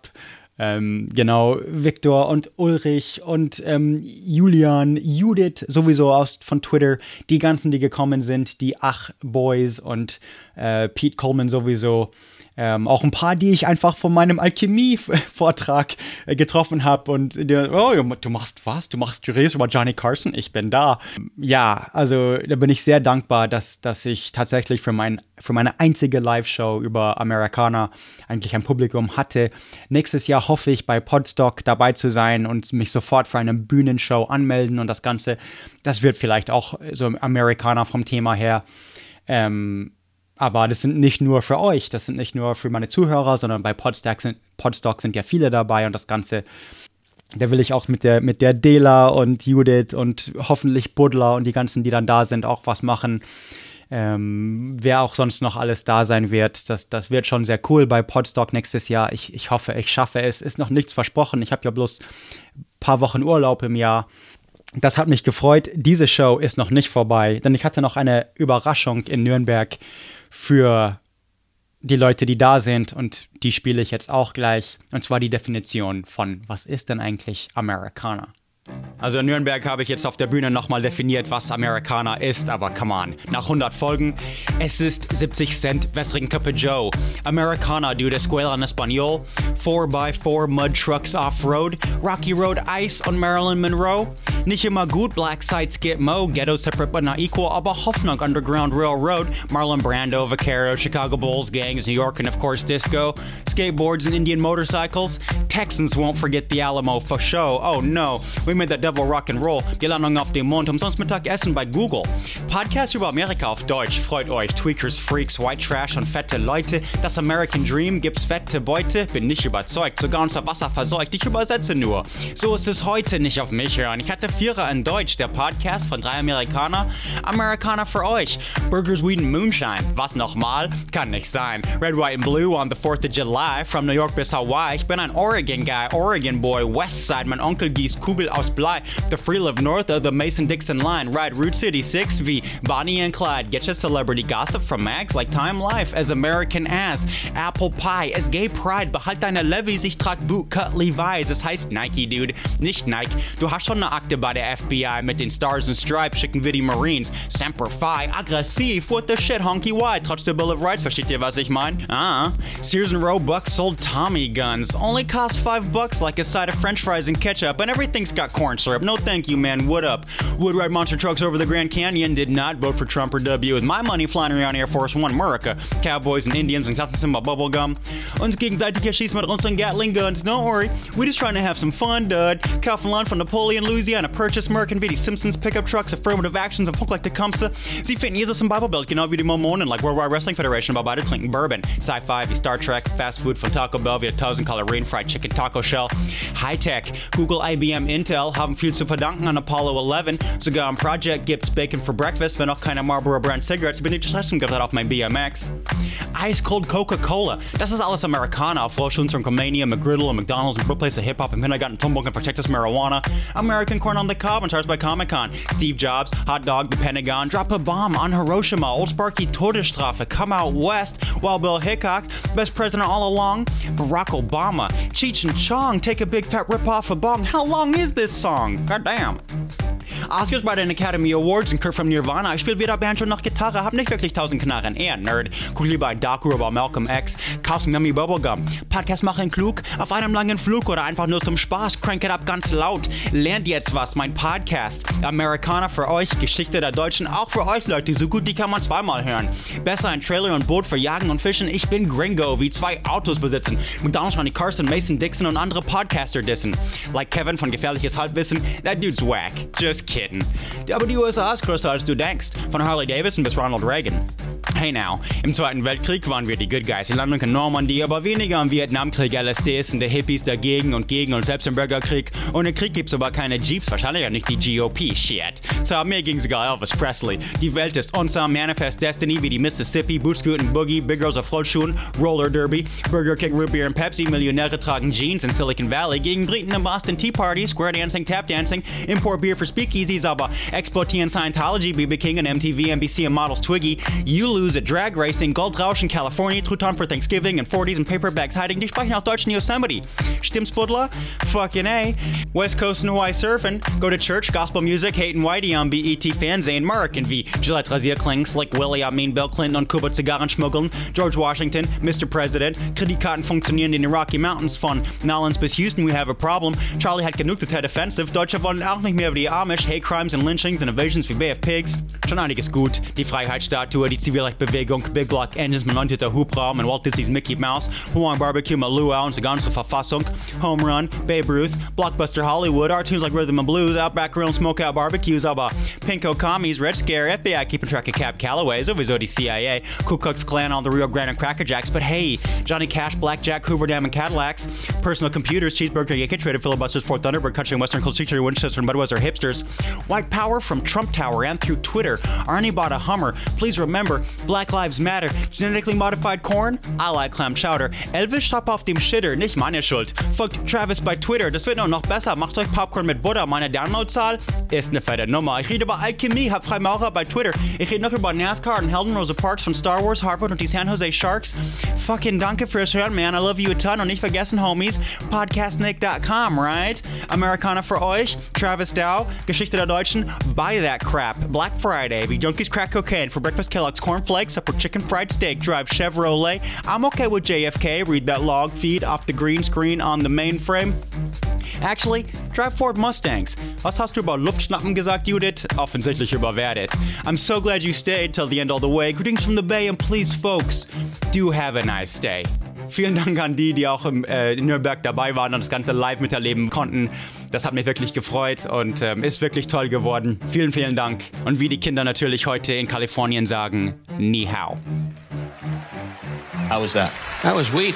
Ähm, genau, Viktor und Ulrich und ähm, Julian, Judith sowieso aus von Twitter, die ganzen, die gekommen sind, die Ach-Boys und äh, Pete Coleman sowieso. Ähm, auch ein paar, die ich einfach von meinem Alchemie-Vortrag äh, getroffen habe und die, oh, du machst was? Du machst, du redest über Johnny Carson? Ich bin da. Ja, also da bin ich sehr dankbar, dass, dass ich tatsächlich für, mein, für meine einzige Live-Show über Amerikaner eigentlich ein Publikum hatte. Nächstes Jahr hoffe ich bei Podstock dabei zu sein und mich sofort für eine Bühnenshow anmelden und das Ganze. Das wird vielleicht auch so Amerikaner vom Thema her. Ähm, aber das sind nicht nur für euch, das sind nicht nur für meine Zuhörer, sondern bei Podstock sind, Podstock sind ja viele dabei und das Ganze, da will ich auch mit der, mit der Dela und Judith und hoffentlich Buddler und die ganzen, die dann da sind, auch was machen. Ähm, wer auch sonst noch alles da sein wird, das, das wird schon sehr cool bei Podstock nächstes Jahr. Ich, ich hoffe, ich schaffe es. Ist noch nichts versprochen. Ich habe ja bloß ein paar Wochen Urlaub im Jahr das hat mich gefreut. Diese Show ist noch nicht vorbei, denn ich hatte noch eine Überraschung in Nürnberg für die Leute, die da sind und die spiele ich jetzt auch gleich. Und zwar die Definition von, was ist denn eigentlich Amerikaner? Also in Nürnberg habe ich jetzt auf der Bühne nochmal definiert, was Amerikaner ist, aber come on. Nach 100 Folgen, es ist 70 Cent wässrigen Cup Joe. Americana de Escuela en Español, 4x4 Mud Trucks Off-Road, Rocky Road Ice und Marilyn Monroe. Nicht immer gut, Black Sites get mo, Ghetto separate but not equal, aber Hoffnung Underground Railroad, Marlon Brando, Vaquero, Chicago Bulls, gangs, New York and of course disco, skateboards and Indian motorcycles. Texans won't forget the Alamo for show. Oh no, we made the devil rock and roll. Die Landung auf dem Mond, umsonst Mittagessen bei Google. Podcast über Amerika auf Deutsch. Freut euch. Tweakers, Freaks, White Trash und fette Leute. Das American Dream gibt's fette Beute. Bin nicht überzeugt, sogar unser Wasser verseucht. Ich übersetze nur. So ist es heute nicht auf mich hören. Ich hatte Vierer in Deutsch. Der Podcast von drei Amerikaner. Amerikaner für euch. Burgers, Weed and Moonshine. Was nochmal? Kann nicht sein. Red, White and Blue on the 4th of July. From New York bis Hawaii. Ich bin ein Oregon Guy. Oregon Boy. Westside. Mein Onkel gießt Kugel aus Bly. The free live north of the Mason Dixon line. Ride Route City 6V. Bonnie and Clyde. Get your celebrity gossip from mags like Time Life as American Ass. Apple Pie as Gay Pride. Behalt deine Levis. Ich trag Bootcut Levi's. Es heißt Nike, Dude. Nicht Nike. Du hast schon eine Akte bei der FBI mit den Stars and Stripes. Schicken wir die Marines. Semper Fi. Aggressiv. What the shit, Honky Why? Trotz der Bill of Rights. Versteht ihr, was ich mein? Ah. Sears and Roebuck sold Tommy guns. Only cost five bucks like a side of french fries and ketchup. And everything's got corn syrup. No thank you, man. What up? Would ride monster trucks over the Grand Canyon. Did not vote for Trump or W. With my money flying around Air Force One, America. Cowboys and Indians and klassen mal bubblegum. Uns gegenseitig erschießen mit unseren Gatling guns. Don't worry, we just trying to have some fun, dud. Kaufen von Napoleon, Louisiana. Purchase Merkin wie die Simpsons pickup trucks, affirmative actions und Funk like Tecumseh. Sie finden Jesus im Bibelbild, genau wie die Mormonen, like World Wide Wrestling Federation, aber beide trinken Bourbon. Sci-Fi wie Star Trek, Fast Food from Taco Bell via wie 1000 Kalorien Fried Chicken Taco Shell. High-Tech, Google, IBM, Intel haben viel zu verdanken an Apollo 11. Sogar im Project gibt's Bacon for Breakfast, wenn auch keine Marlboro Brand Cigarettes. Bin ich Testung gibt auf mein BMX. Ice Cold Coca-Cola. Das ist alles Amerikaner. Auf Vorschulung von Comania, McGriddle, and McDonald's, and Place of Hip-Hop im Kindergarten, Tumbolg and Texas Marijuana. American Corn on the Cob and stars by Comic-Con. Steve Jobs, Hot Dog, The Pentagon. Drop a bomb on Hiroshima. Old Sparky, Todesstrafe. Come out west. While Bill Hickok, best president all along. Barack Obama. Cheech and Chong, take a big fat rip off a bong. How long is this song? God damn. Oscars bei den Academy Awards und Kurt from Nirvana. Ich spiele weder Banjo noch Gitarre, hab nicht wirklich tausend Knarren. Eher Nerd. Guck lieber ein Doku über Malcolm X. Kaufst Yummy Bubblegum. Podcast machen klug, auf einem langen Flug oder einfach nur zum Spaß. Crank it up ganz laut. Lernt jetzt was, mein Podcast. Amerikaner für euch, Geschichte der Deutschen, auch für euch Leute. So gut, die kann man zweimal hören. Besser ein Trailer und Boot für Jagen und Fischen. Ich bin Gringo, wie zwei Autos besitzen. McDonald's, Ronnie Carson, Mason Dixon und andere Podcaster dissen. Like Kevin von Gefährliches Halbwissen, that dude's whack. Just kidding. Die USA ist als du denkst. Von Harley Davidson bis Ronald Reagan. Hey now, im Zweiten Weltkrieg waren wir die Good Guys. Die Landung in Normandie, aber weniger im Vietnamkrieg. LSDs und der Hippies dagegen und gegen und selbst im Bürgerkrieg. Ohne Krieg gibt's aber keine Jeeps, wahrscheinlich auch nicht die GOP. Shit. Zwar mir ging sogar Elvis Presley. Die Welt ist unser Manifest Destiny wie die Mississippi, Bootscooten Boogie, Big Girls auf Rollschuhen, Roller Derby, Burger King, Root Beer und Pepsi, Millionäre tragen Jeans in Silicon Valley, gegen Briten in Boston Tea Party, Square Dancing, Tap Dancing, Import Beer für Speakeasies, aber uh, exportieren Scientology, BB King und MTV, NBC und Models Twiggy. You lose at Drag Racing, Goldrausch in California, Truton for Thanksgiving and 40s and Paperbacks hiding. Die sprechen auch Deutsch in Yosemite. Stimmt's, Buddler? Fucking A. West Coast and Hawaii surfing, go to church, gospel music, hating Whitey on BET Fernsehen, American wie Gillette Rasierklingen, Slick Willie, I mean Bill Clinton und Kuba Zigarren schmuggeln, George Washington, Mr. President, Kreditkarten funktionieren in den Rocky Mountains von Nolans bis Houston, we have a problem. Charlie hat genug der Ted Offensive, Deutsche wollen auch nicht mehr über die Amish, Hate Crimes and Lynchings and Invasions wie Pigs. Schon einiges gut. Die Freiheitsstatue, die Zivilrechtbewegung, Big Block Engines, mein 19. Hubraum und Walt Disney's Mickey Mouse, Hawaiian Barbecue, Malua und sogar unsere Verfassung, Home Run, Babe Ruth, Blockbuster Hollywood, our tunes like Rhythm and Blues, Outback Grill Smokeout Barbecues, aber Pinko Commies, Red Scare, FBI keeping track of Cap Calloway, sowieso die CIA, Ku Klux Klan on the Rio Grande and Cracker Jacks, but hey, Johnny Cash, Blackjack, Hoover Dam and Cadillacs, personal computers, cheeseburger, Yankee traded filibusters, Fort Thunderbird, Country and Western Secretary, Winchester and Budweiser hipsters, white power from Trump Tower and through Twitter, Arnie bought a Hummer, please remember, Black Lives Matter, genetically modified corn, I like clam chowder, Elvis shop auf dem Shitter, nicht meine Schuld, folgt Travis bei Twitter, das wird noch, noch besser, macht euch Popcorn mit Butter, meine Downloadzahl ist eine fette Nummer, ich rede über Alchemie, hab Freimaurer bei Twitter, ich rede noch über NASCAR und Helden Rosa Parks von Star Wars, Harvard und die San Jose Sharks, fucking danke fürs Hören, man, I love you a ton. Und nicht vergessen, Homies, podcastnick.com, right? Amerikaner für euch, Travis Dow, Geschichte der Deutschen, buy that crap, Black Friday, wie Junkies crack cocaine, for breakfast Kellogg's cornflakes, supper chicken fried steak, drive Chevrolet, I'm okay with JFK, read that log feed off the green screen on the mainframe. Actually, drive Ford Mustangs. Was hast du über Luftschnappen gesagt, Judith? Offensichtlich überwertet. I'm so glad you stayed till the end all the way. Greetings from the Bay and please, folks, do have a nice day. Vielen Dank an die, die auch im, äh, in Nürnberg dabei waren und das Ganze live miterleben konnten. Das hat mich wirklich gefreut und ähm, ist wirklich toll geworden. Vielen, vielen Dank. Und wie die Kinder natürlich heute in Kalifornien sagen, Ni hao. How was that? That was weak.